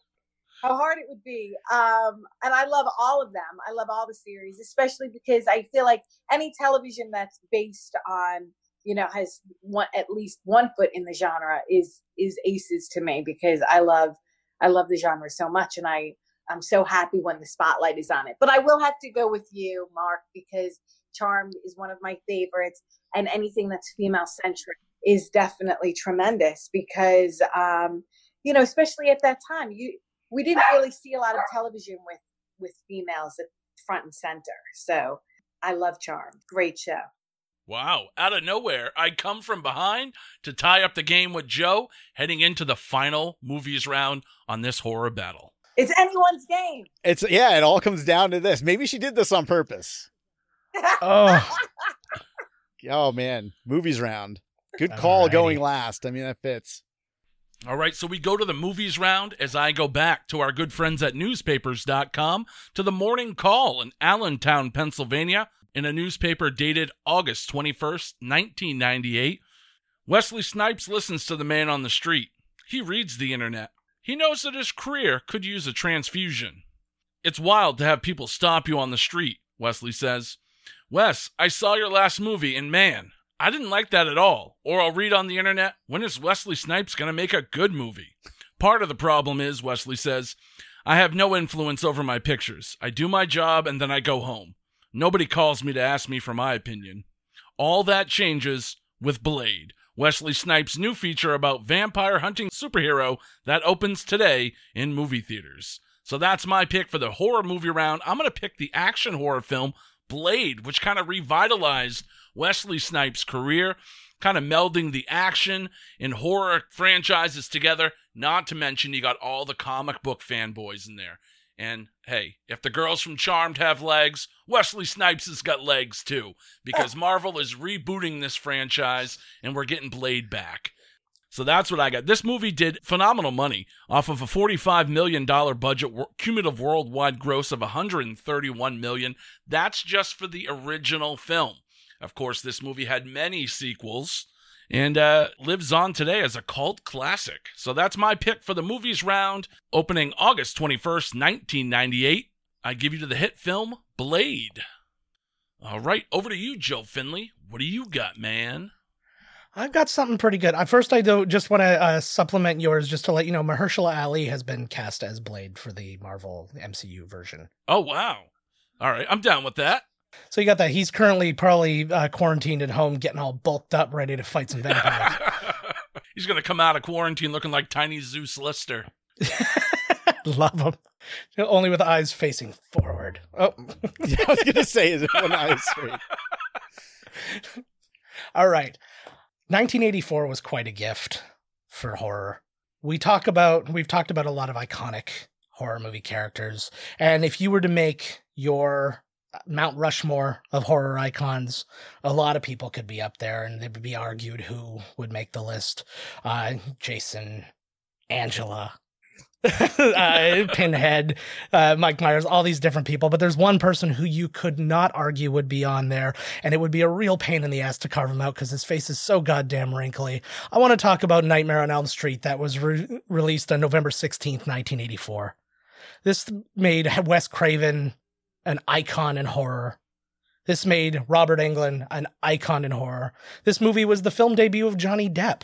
how hard it would be. Um, and I love all of them. I love all the series, especially because I feel like any television that's based on, you know, has one at least one foot in the genre is is aces to me because I love I love the genre so much, and I I'm so happy when the spotlight is on it. But I will have to go with you, Marc, because Charmed is one of my favorites, and anything that's female centric is definitely tremendous because, um, you know, especially at that time, you we didn't really see a lot of television with with females at front and center. So I love Charmed. Great show. Wow, out of nowhere, I come from behind to tie up the game with Joe, heading into the final movies round on this horror battle. It's anyone's game. It's yeah, it all comes down to this. Maybe she did this on purpose. Oh, Oh man, movies round. Good call Alrighty. going last. I mean that fits. All right, so we go to the movies round as I go back to our good friends at newspapers.com to the morning call in Allentown, Pennsylvania, in a newspaper dated August 21st, 1998. Wesley Snipes listens to the man on the street. He reads the internet. He knows that his career could use a transfusion. It's wild to have people stop you on the street, Wesley says. Wes, I saw your last movie, and man, I didn't like that at all. Or I'll read on the internet, when is Wesley Snipes going to make a good movie? Part of the problem is, Wesley says, I have no influence over my pictures. I do my job and then I go home. Nobody calls me to ask me for my opinion. All that changes with Blade, Wesley Snipes' new feature about vampire hunting superhero that opens today in movie theaters. So that's my pick for the horror movie round. I'm going to pick the action horror film Blade, which kind of revitalized Wesley Snipes' career, kind of melding the action and horror franchises together. Not to mention, you got all the comic book fanboys in there. And hey, if the girls from Charmed have legs, Wesley Snipes has got legs too, because Marvel is rebooting this franchise and we're getting Blade back. So that's what I got. This movie did phenomenal money off of a $45 million budget, cumulative worldwide gross of 131 million. That's just for the original film. Of course, this movie had many sequels and uh, lives on today as a cult classic. So that's my pick for the movies round, opening August 21st, 1998. I give you to the hit film Blade. All right, over to you, Joe Findlay. What do you got, man? I've got something pretty good. First, I do just want to uh, supplement yours just to let you know Mahershala Ali has been cast as Blade for the Marvel MCU version. Oh, wow. All right, I'm down with that. So you got that. He's currently probably uh, quarantined at home, getting all bulked up, ready to fight some vampires. He's going to come out of quarantine looking like tiny Zeus Lister. Love him. Only with eyes facing forward. Oh. yeah, I was going to say, is it one eye straight? all right. 1984 was quite a gift for horror. We talk about we've talked about a lot of iconic horror movie characters, and if you were to make your Mount Rushmore of horror icons, a lot of people could be up there, and it would be argued who would make the list. Uh, Jason, Angela, uh, Pinhead, uh, Mike Myers, all these different people. But there's one person who you could not argue would be on there, and it would be a real pain in the ass to carve him out because his face is so goddamn wrinkly. I want to talk about Nightmare on Elm Street that was re- released on November 16th, 1984. This made Wes Craven an icon in horror. This made Robert Englund an icon in horror. This movie was the film debut of Johnny Depp.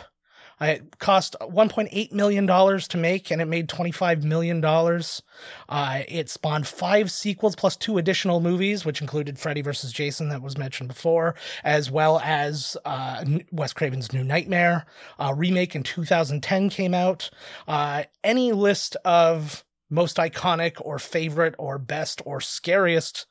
It cost $1.8 million to make and it made $25 million. Uh, it spawned five sequels plus two additional movies, which included Freddy vs. Jason, that was mentioned before, as well as uh, Wes Craven's New Nightmare. A remake in 2010 came out. Uh, any list of most iconic or favorite or best or scariest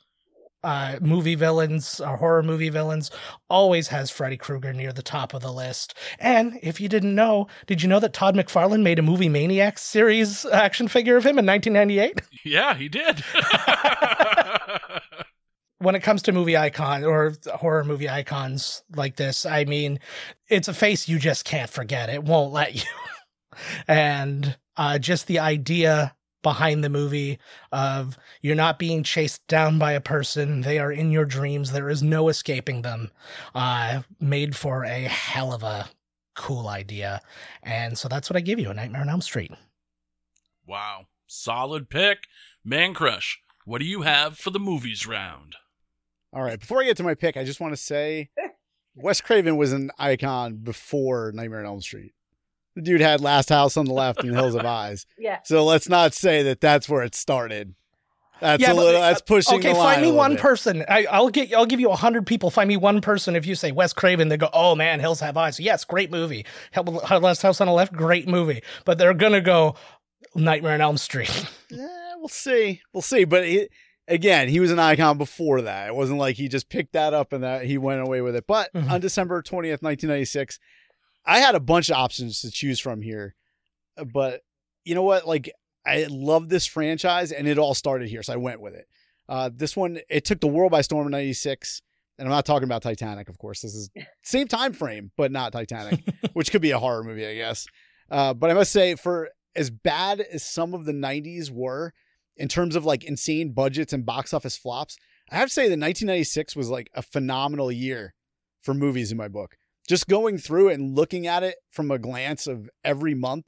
uh, movie villains or horror movie villains always has Freddy Krueger near the top of the list. And if you didn't know, did you know that Todd McFarlane made a movie Maniacs series action figure of him in 1998? Yeah, he did. when it comes to movie icon or horror movie icons like this, I mean, it's a face you just can't forget. It won't let you. and uh, just the idea behind the movie of you're not being chased down by a person. They are in your dreams. There is no escaping them. Uh made for a hell of a cool idea. And so that's what i give you a nightmare on elm street. Wow. Solid pick. Man crush what do you have for the movies round? All right. Before i get to my pick i just want to say wes craven was an icon before nightmare on elm street the dude had Last House on the Left and Hills Have Eyes. Yeah. So let's not say that that's where it started. That's yeah, a little. But, that's pushing. It. Okay, find me one bit. person. I, will get. I'll give you a hundred people. Find me one person. If you say Wes Craven, they go, "Oh man, Hills Have Eyes." Yes, great movie. Last House on the Left, great movie. But they're gonna go Nightmare on Elm Street. yeah, we'll see. We'll see. But it, again, he was an icon before that. It wasn't like he just picked that up and that he went away with it. But mm-hmm. on December twentieth, nineteen ninety six, I had a bunch of options to choose from here, uh, but you know what? Like I love this franchise, and it all started here, so I went with it. Uh, this one it took the world by storm in '96, and I'm not talking about Titanic, of course. This is same time frame, but not Titanic, which could be a horror movie, I guess. Uh, but I must say, for as bad as some of the '90s were in terms of like insane budgets and box office flops, I have to say that 1996 was like a phenomenal year for movies in my book just going through and looking at it from a glance of every month,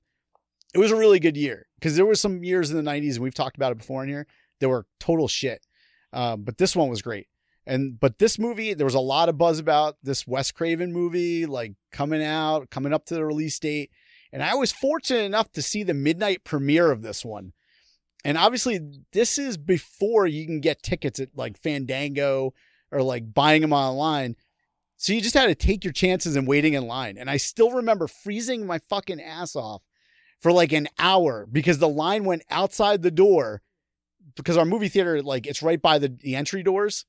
it was a really good year because there were some years in the 90s, and we've talked about it before in here, that were total shit. Uh, but this one was great. And but this movie, there was a lot of buzz about this Wes Craven movie, like coming out, coming up to the release date. And I was fortunate enough to see the midnight premiere of this one. And obviously, this is before you can get tickets at like Fandango or like buying them online. So you just had to take your chances and waiting in line. And I still remember freezing my fucking ass off for like an hour because the line went outside the door because our movie theater, like it's right by the, the entry doors.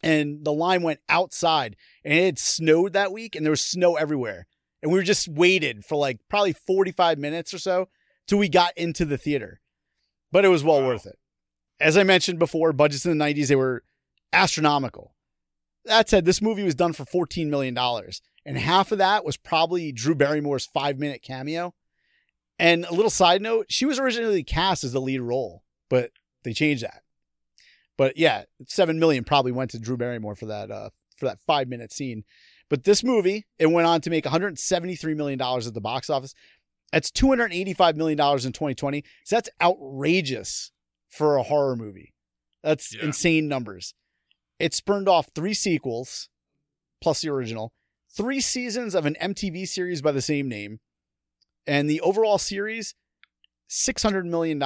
And the line went outside and it had snowed that week and there was snow everywhere. And we were just waited for like probably 45 minutes or so till we got into the theater. But it was well Wow. worth it. As I mentioned before, budgets in the 90s, they were astronomical. That said, this movie was done for $14 million. And half of that was probably Drew Barrymore's five minute cameo. And a little side note, she was originally cast as the lead role, but they changed that. But yeah, seven million probably went to Drew Barrymore for that uh for that five minute scene. But this movie, it went on to make 173 million dollars at the box office. That's 285 million dollars in 2020. So that's outrageous for a horror movie. That's Yeah. insane numbers. It spurned off three sequels, plus the original, three seasons of an MTV series by the same name, and the overall series, $600 million,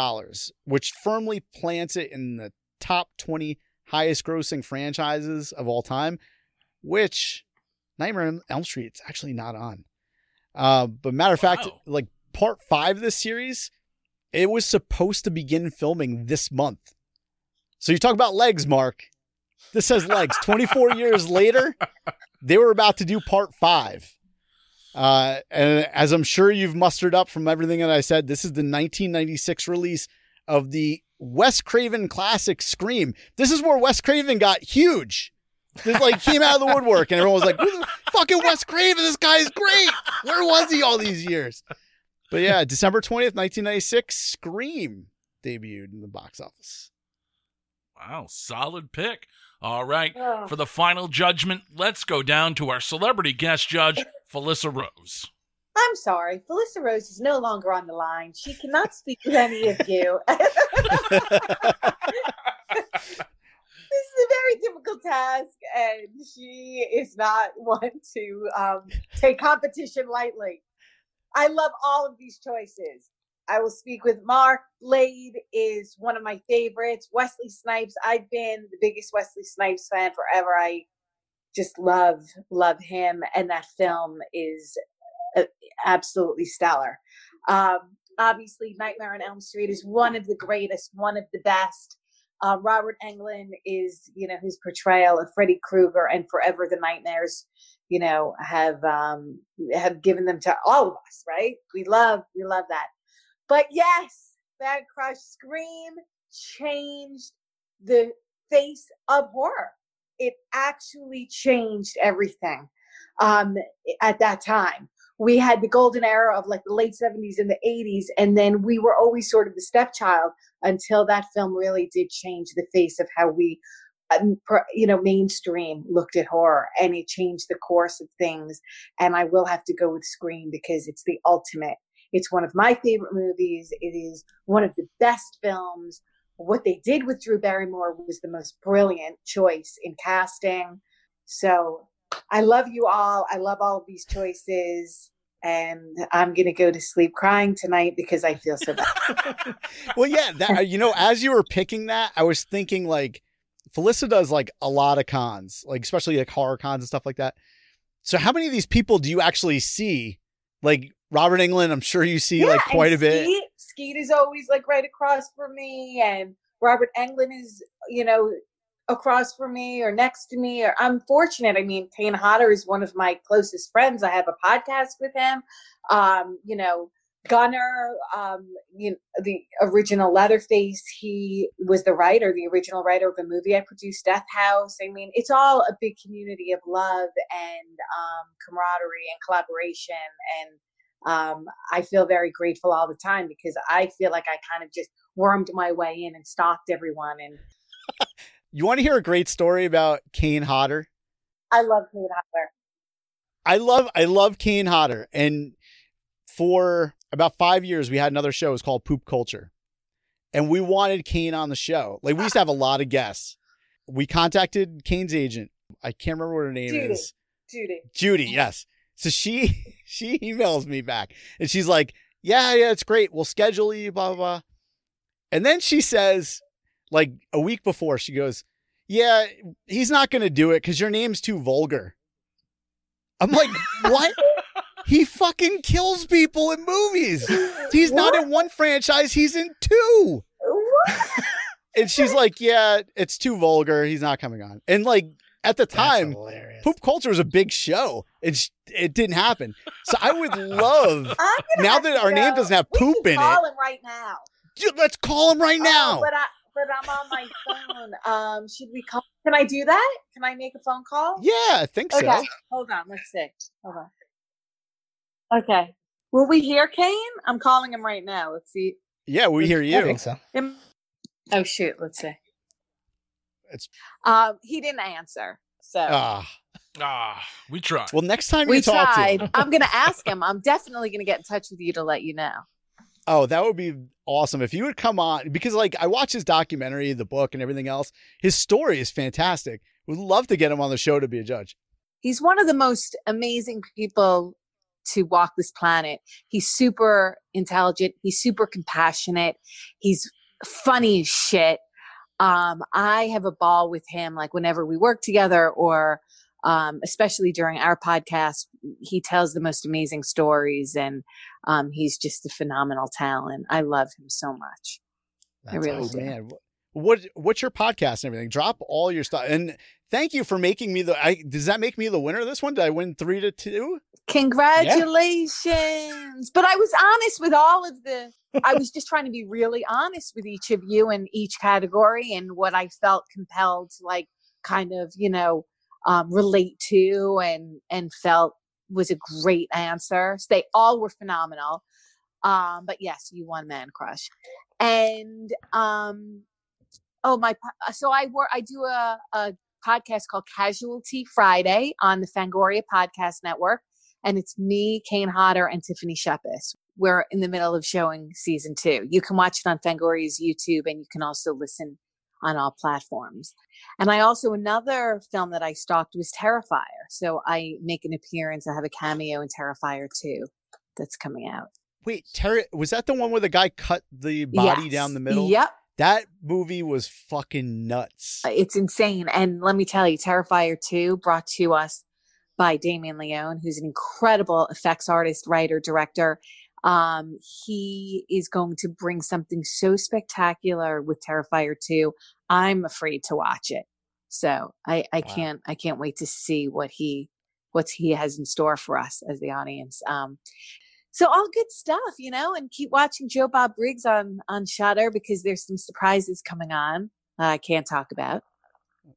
which firmly plants it in the top 20 highest grossing franchises of all time, which Nightmare on Elm Street it's actually not on. Uh, but matter of fact, like part five of this series, it was supposed to begin filming this month. So you talk about legs, Marc. This says legs. 24 years later, they were about to do part five. Uh, and as I'm sure you've mustered up from everything that I said, this is the 1996 release of the Wes Craven classic Scream. This is where Wes Craven got huge. This like came out of the woodwork, and everyone was like, fucking Wes Craven? This guy's great. Where was he all these years?" But yeah, December 20th, 1996, Scream debuted in the box office. Wow, solid pick. All right. Oh. For the final judgment, let's go down to our celebrity guest judge, Felissa Rose. I'm sorry, Felissa Rose is no longer on the line. She cannot speak with any of you. this is a very difficult task, and she is not one to um, take competition lightly. I love all of these choices. I will speak with Marc. Blade is one of my favorites. Wesley Snipes, I've been the biggest Wesley Snipes fan forever. I just love, love him, and that film is uh, absolutely stellar. Um, obviously, Nightmare on Elm Street is one of the greatest, one of the best. Uh, Robert Englund is, you know, his portrayal of Freddy Krueger and Forever the Nightmares, you know, have um, have given them to all of us, right? We love, we love that. But yes, Bad Crush Scream changed the face of horror. It actually changed everything um, at that time we had the golden era of like the late 70s and the 80s and then we were always sort of the stepchild until that film really did change the face of how we um, you know mainstream looked at horror and it changed the course of things and i will have to go with scream because it's the ultimate it's one of my favorite movies it is one of the best films what they did with drew barrymore was the most brilliant choice in casting so I love you all. I love all of these choices. And I'm going to go to sleep crying tonight because I feel so bad. well, yeah, that uh, you know, as you were picking that, I was thinking like Felissa does like a lot of cons, like especially like horror cons and stuff like that. So how many of these people do you actually see? Like Robert Englund, I'm sure you see like quite a bit. Skeet, Skeet is always like right across from me. And Robert Englund is, you know, across from me or next to me. Or I'm fortunate. I mean, Kane Hodder is one of my closest friends. I have a podcast with him. Um, you know, Gunnar, um, you know, the original Leatherface, he was the writer, the original writer of the movie I produced, Death House. I mean, it's all a big community of love and um, camaraderie and collaboration. And um, I feel very grateful all the time because I feel like I kind of just wormed my way in and stalked everyone. And You want to hear a great story about Kane Hodder? I love Kane Hodder. I love I love Kane Hodder, and for about five years we had another show. It was called Poop Culture, and we wanted Kane on the show. Like we used to have a lot of guests. We contacted Kane's agent. I can't remember what her name Judy. is. Judy. Judy, yes. So she she emails me back and she's like, "Yeah, yeah, it's great. We'll schedule you, blah blah." blah. And then she says, like a week before, she goes, Yeah, he's not going to do it because your name's too vulgar. I'm like, What? he fucking kills people in movies. He's not in one franchise, he's in two. and she's like, Yeah, it's too vulgar. He's not coming on. And like at the time, poop culture was a big show. It, sh- it didn't happen. So I would love, now that to our name doesn't have We poop should in it, Call him right now. dude, let's call him right Oh, now. but I but I'm on my phone. Um, should we call? Can I do that? Can I make a phone call? Yeah, I think so. Okay. Hold on. Let's see. Hold on. Okay. Will we hear Kane? I'm calling him right now. Let's see. Yeah, we hear I you. think so. Him. Oh shoot. Let's see. It's- Um, he didn't answer. So Ah, Ah, we tried. well, next time we you talk to tried. him, I'm gonna ask him. I'm definitely gonna get in touch with you to let you know. oh, that would be awesome if you would come on because, like, I watched his documentary, the book, and everything else. His story is fantastic. Would love to get him on the show to be a judge. he's one of the most amazing people to walk this planet. He's super intelligent. He's super compassionate. He's funny as shit. Um, I have a ball with him, like whenever we work together or, um, especially during our podcast, he tells the most amazing stories and, um, he's just a phenomenal talent. I love him so much. I really Oh awesome. do. man, what what's your podcast and everything? Drop all your stuff and thank you for making me the. I does that make me the winner of this one? Did I win three to two? Congratulations. But I was honest with all of the, I was just trying to be really honest with each of you in each category and what I felt compelled to like kind of, you know, um, relate to and, and felt was a great answer. So they all were phenomenal. Um, but yes, you won Man Crush. And, um, oh, my, uh, so I work, I do a, a podcast called Casualty Friday on the Fangoria Podcast Network and it's me, Kane Hodder, and Tiffany Shepis. We're in the middle of showing season two. You can watch it on Fangoria's YouTube, and you can also listen on all platforms. And I also another film that I stalked was Terrifier. So I make an appearance. I have a cameo in Terrifier two that's coming out. Wait, Terry, was that the one where the guy cut the body down the middle? Yep. That movie was fucking nuts. It's insane. And let me tell you, Terrifier 2 brought to us by Damien Leone, who's an incredible effects artist, writer, director. Um, he is going to bring something so spectacular with Terrifier 2. I'm afraid to watch it. So I, I Wow. can't I can't wait to see what he what he has in store for us as the audience. Um, so all good stuff, you know, and keep watching Joe Bob Briggs on on Shudder because there's some surprises coming on. uh, I can't talk about.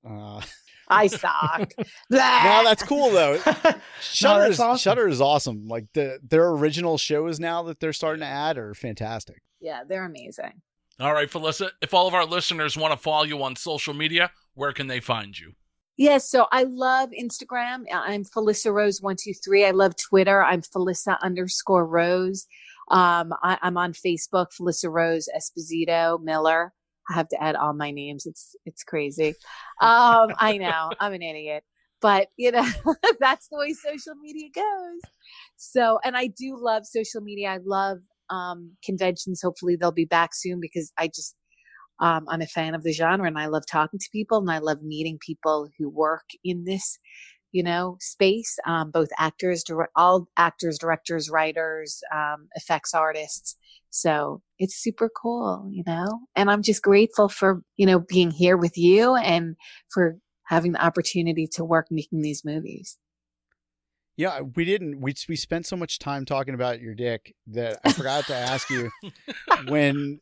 Uh, I suck. no, that's cool though. Shudder that's is awesome. Shudder is awesome. Like the their original shows now that they're starting to add are fantastic. yeah, they're amazing. All right, Felissa, if all of our listeners want to follow you on social media, where can they find you? Yes, so I love Instagram. I- I'm Felissa Rose one two three. I love Twitter. I'm Felissa underscore Rose. Um, I, I'm on Facebook, Felissa Rose Esposito Miller. I have to add all my names. It's it's crazy. Um, I know I'm an idiot, but you know that's the way social media goes. So, and I do love social media. I love um, conventions. Hopefully, they'll be back soon because I just um, I'm a fan of the genre and I love talking to people and I love meeting people who work in this, you know, space. Um, both actors, dire- all actors, directors, writers, um, effects artists. So it's super cool, you know, and I'm just grateful for, you know, being here with you and for having the opportunity to work making these movies. Yeah, we didn't. We we spent so much time talking about your dick that I forgot to ask you when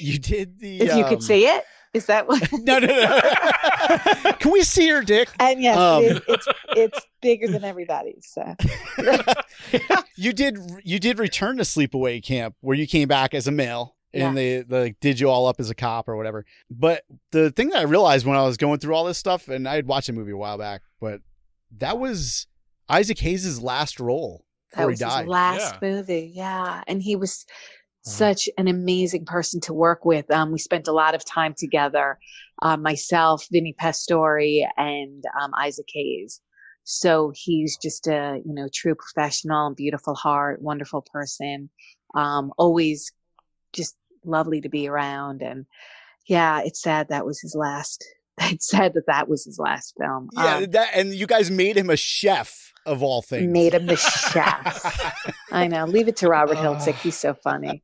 you did the. If you um, could see it, is that what? No, no, no. Can we see your dick? And yes, Um, it, it's it's bigger than everybody's. So. you did. You did return to sleepaway camp where you came back as a male. And they, they did you all up as a cop or whatever. But the thing that I realized when I was going through all this stuff, and I had watched a movie a while back, but that was Isaac Hayes' last role that before he was died. his last movie yeah and he was such an amazing person to work with um, we spent a lot of time together uh, myself vinny pastore and um, isaac hayes so he's just a you know true professional beautiful heart wonderful person um, always just lovely to be around. And yeah, it's sad that was his last. It's said that that was his last film. Yeah, Um, that and you guys made him a chef of all things. made him the chef. I know. Leave it to Robert Hiltzik. He's so funny.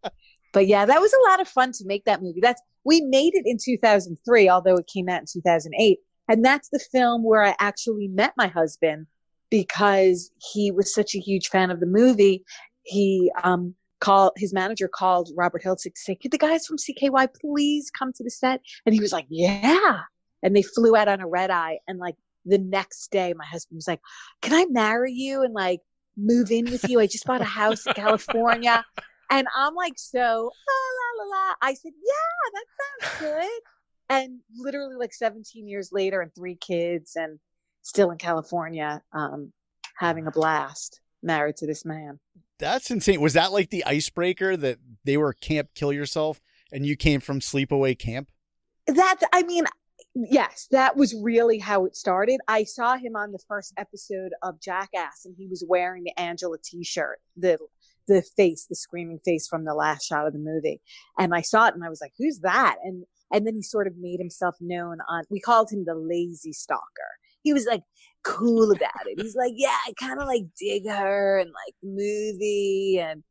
But yeah, that was a lot of fun to make that movie. That's we made it in 2003, although it came out in 2008, and that's the film where I actually met my husband because he was such a huge fan of the movie. He um called his manager called Robert Hiltzik to say, "Could the guys from CKY please come to the set?" And he was like, "Yeah." And they flew out on a red eye, and like the next day, my husband was like, "Can I marry you and like move in with you? I just bought a house in California." And I'm like, so la la la la. I said, yeah, that sounds good. And literally, like 17 years later, and three kids, and still in California, um, having a blast, married to this man. That's insane. Was that like the icebreaker that they were Camp Kill Yourself and you came from Sleepaway Camp? That I mean, yes, that was really how it started. I saw him on the first episode of Jackass, and he was wearing the Angela T-shirt, the the face, the screaming face from the last shot of the movie. And I saw it, and I was like, "Who's that?" And and then he sort of made himself known on. We called him the lazy stalker. He was like cool about it. He's like, "Yeah, I kind of like dig her and like movie and."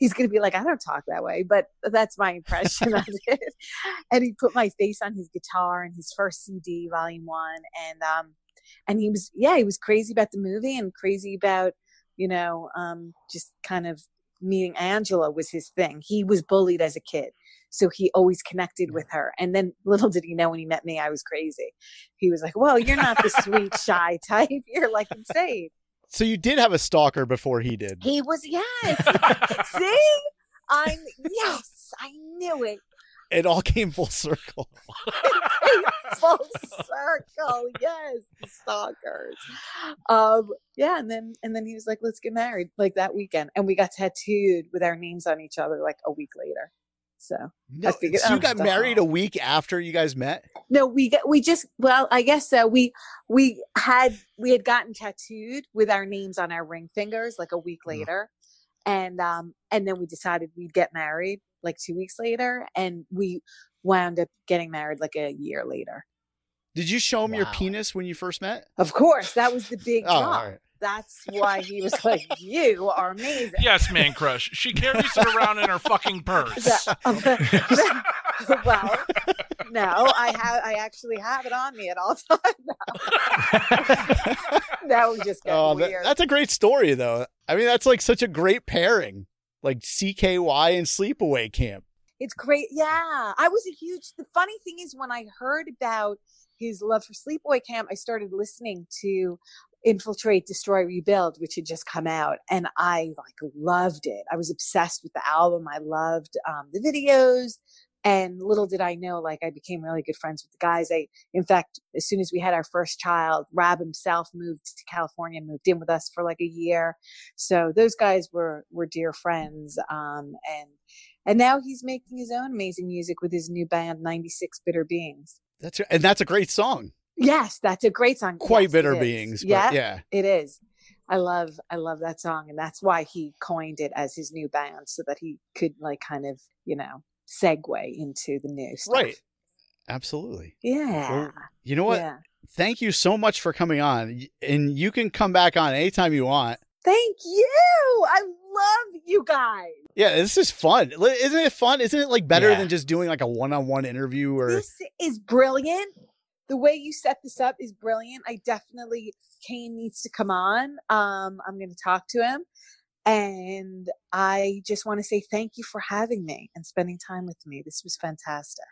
He's going to be like, I don't talk that way, but that's my impression of it. And he put my face on his guitar and his first CD, volume one. And, um, and he was, yeah, he was crazy about the movie and crazy about, you know, um, just kind of meeting Angela was his thing. He was bullied as a kid. So he always connected with her. And then little did he know when he met me, I was crazy. He was like, well, you're not the sweet, shy type. You're like insane. So you did have a stalker before he did. He was, yes. See? I'm, yes, I knew it. It all came full circle. Full circle, yes, the stalkers. Um, yeah, and then and then he was like, "Let's get married," like that weekend, and we got tattooed with our names on each other like a week later. So No, figured- so you oh, got stop. married a week after you guys met? no, we got we just well, I guess so. We we had we had gotten tattooed with our names on our ring fingers like a week Mm. later, and um and then we decided we'd get married like two weeks later, and we wound up getting married like a year later. Did you show him your penis when you first met? Of course, that was the big Oh, draw. all right. That's why he was like, "You are amazing." yes, man crush. She carries it around in her fucking purse. The- well, no, I have. I actually have it on me at all times. That would just get Oh, that- weird. that's a great story, though. I mean, that's like such a great pairing, like CKY and Sleepaway Camp. It's great. Yeah. I was a huge, the funny thing is when I heard about his love for Sleepaway Camp, I started listening to Infiltrate, Destroy, Rebuild, which had just come out. And I like loved it. I was obsessed with the album. I loved um, the videos. And little did I know, like I became really good friends with the guys. I, in fact, as soon as we had our first child, Raab himself moved to California, and moved in with us for like a year. So those guys were were dear friends. Um, and and now he's making his own amazing music with his new band, 96 Bitter Beings. That's and that's a great song. Yes, that's a great song. Quite Yes, bitter beings, but yeah, yeah. it is. I love I love that song, and that's why he coined it as his new band, so that he could like kind of you know segue into the new stuff. Right. Absolutely. Yeah. Well, You know what? Yeah. Thank you so much for coming on. And you can come back on anytime you want. Thank you. I love you guys. Yeah, this is fun. Isn't it fun? Isn't it like better Yeah. than just doing like a one-on-one interview or This is brilliant. The way you set this up is brilliant. I definitely Kane needs to come on. Um, I'm going to talk to him, and I just want to say thank you for having me and spending time with me. This was fantastic.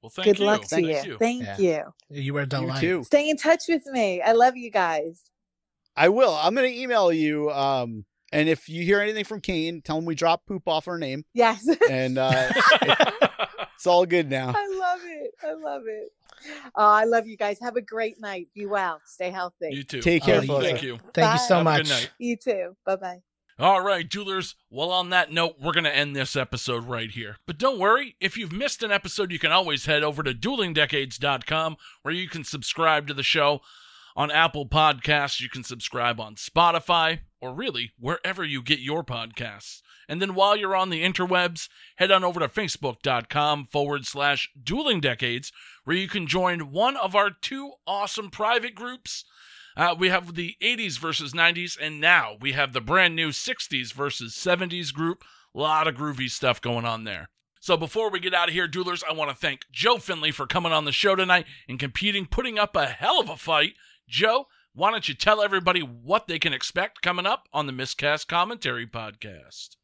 Well, thank Good you. luck to Thank you. you. Thank Yeah. you. You were a you too? Stay in touch with me. I love you guys. I will. I'm gonna email you. Um, and if you hear anything from Kane, tell him we dropped poop off her name, Yes. and uh, it's all good now. I love it. I love it. Oh, I love you guys. Have a great night. Be well. Stay healthy. you too. Take care, Oh, you. Thank you. Thank you so Have a much. good night. You too. Bye bye. All right, duelers. Well, on that note, we're going to end this episode right here. But don't worry, if you've missed an episode, you can always head over to duelingdecades.com where you can subscribe to the show on Apple Podcasts. You can subscribe on Spotify or really wherever you get your podcasts. And then while you're on the interwebs, head on over to facebook.com forward slash dueling decades, where you can join one of our two awesome private groups. Uh, we have the 80s versus 90s, and now we have the brand new 60s versus 70s group. A lot of groovy stuff going on there. So before we get out of here, duelers, I want to thank Joe Findlay for coming on the show tonight and competing, putting up a hell of a fight. Joe, why don't you tell everybody what they can expect coming up on the Miscast Commentary Podcast?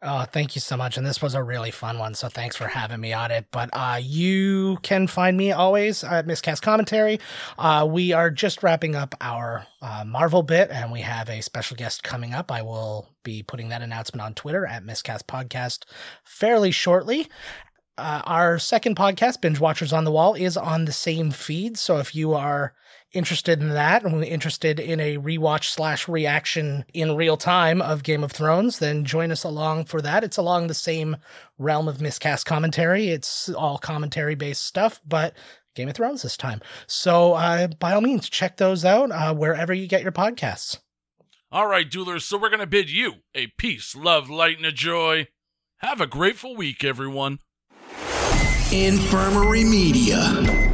Oh, thank you so much. And this was a really fun one. So thanks for having me on it. But uh, you can find me always at Miscast Commentary. Uh, we are just wrapping up our uh, Marvel bit, and we have a special guest coming up. I will be putting that announcement on Twitter at Miscast Podcast fairly shortly. Uh, our second podcast, Binge Watchers on the Wall, is on the same feed. So if you are interested in that and we're interested in a rewatch slash reaction in real time of Game of Thrones, then join us along for that. It's along the same realm of miscast commentary. It's all commentary based stuff, but Game of Thrones this time. So uh, by all means, check those out uh, wherever you get your podcasts. All right, duelers. So we're going to bid you a peace, love, light, and a joy. Have a grateful week, everyone. Infirmary Media.